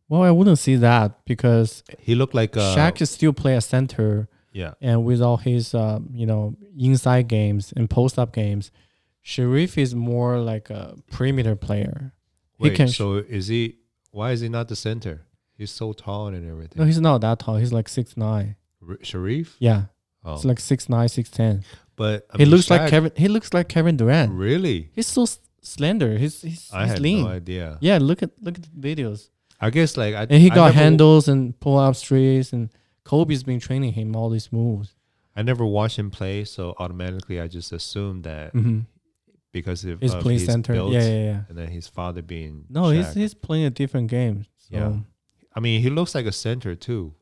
Well, I wouldn't see that because He looked like uh, Shaq is still play a center, Yeah, and with all his uh, you know inside games and post up games, Shareef is more like a perimeter player. He Wait, can- so is he? Why is he not the center? He's so tall and everything. No, he's not that tall. He's like six nine. R- Shareef. Yeah, Oh, it's like six nine, six ten. but I he mean, looks like Kevin. He looks like Kevin Durant. Really? He's so s- slender. He's he's, I he's had lean. no idea. Yeah, look at look at the videos. I guess like I And he I got never- handles and pull up streets, and Kobe's been training him all these moves. I never watched him play, so automatically I just assumed that Mm-hmm. because of, He's of playing his center. build Yeah, yeah, yeah. and then his father being No, he's Shaq. he's playing a different game. So. Yeah. I mean, he looks like a center too.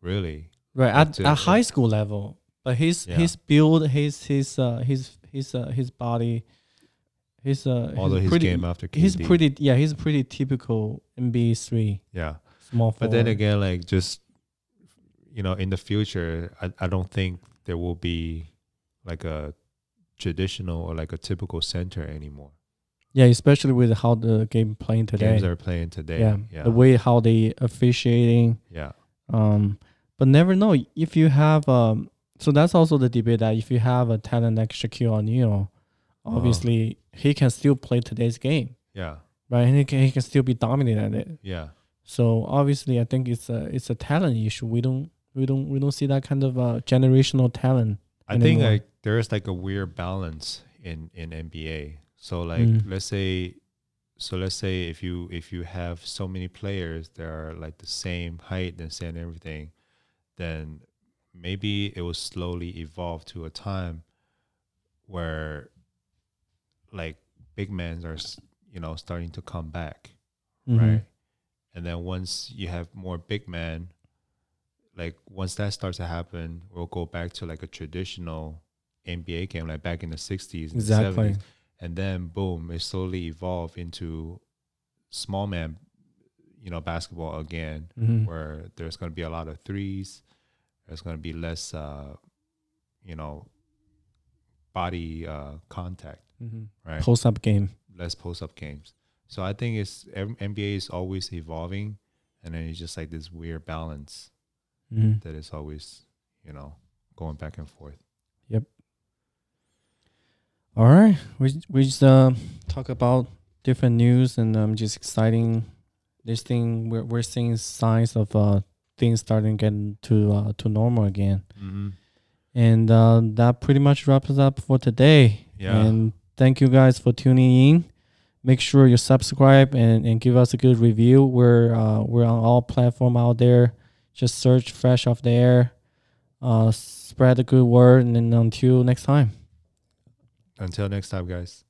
Really? Right at, at high school level, but his Yeah. his build, his his uh his his uh his body, his uh Although he's his pretty, game after KD. he's pretty yeah he's pretty typical NBA three Yeah. small But then again, like just you know, in the future, I, I don't think there will be like a traditional or like a typical center anymore. Yeah, especially with how the game playing today. Games are playing today. yeah, Yeah. the way how they officiating. yeah. Um, but never know if you have um. So that's also the debate that if you have a talent like Shaquille O'Neal, Uh-huh. obviously he can still play today's game, Yeah. right? And he can he can still be dominant at it. Yeah. So obviously, I think it's a it's a talent issue. We don't we don't we don't see that kind of uh, generational talent. I think like there's like a weird balance in in NBA. So like Mm. let's say so let's say if you if you have so many players that are like the same height and same everything, then maybe it will slowly evolve to a time where like big men are you know starting to come back Mhm. right? And then once you have more big men, like once that starts to happen, we'll go back to like a traditional NBA game, like back in the '60s and Exactly. '70s, and then boom, it slowly evolved into small man, you know, basketball again, Mhm. where there's going to be a lot of threes, there's going to be less, uh, you know, body uh, contact, Mhm. right? Post up game. less post up games. So I think it's NBA is always evolving, and then it's just like this weird balance Mhm. that is always, you know, going back and forth. Yep. All right, we we just uh, talk about different news and um just exciting. This thing we're we're seeing signs of uh things starting getting to uh to normal again, Mm-hmm. and uh, that pretty much wraps us up for today. Yeah. And thank you guys for tuning in. Make sure you subscribe and, and give us a good review. We're uh, we're on all platform out there. Just search Fresh Off the Air. Uh, spread the good word, and then until next time. Until next time, guys.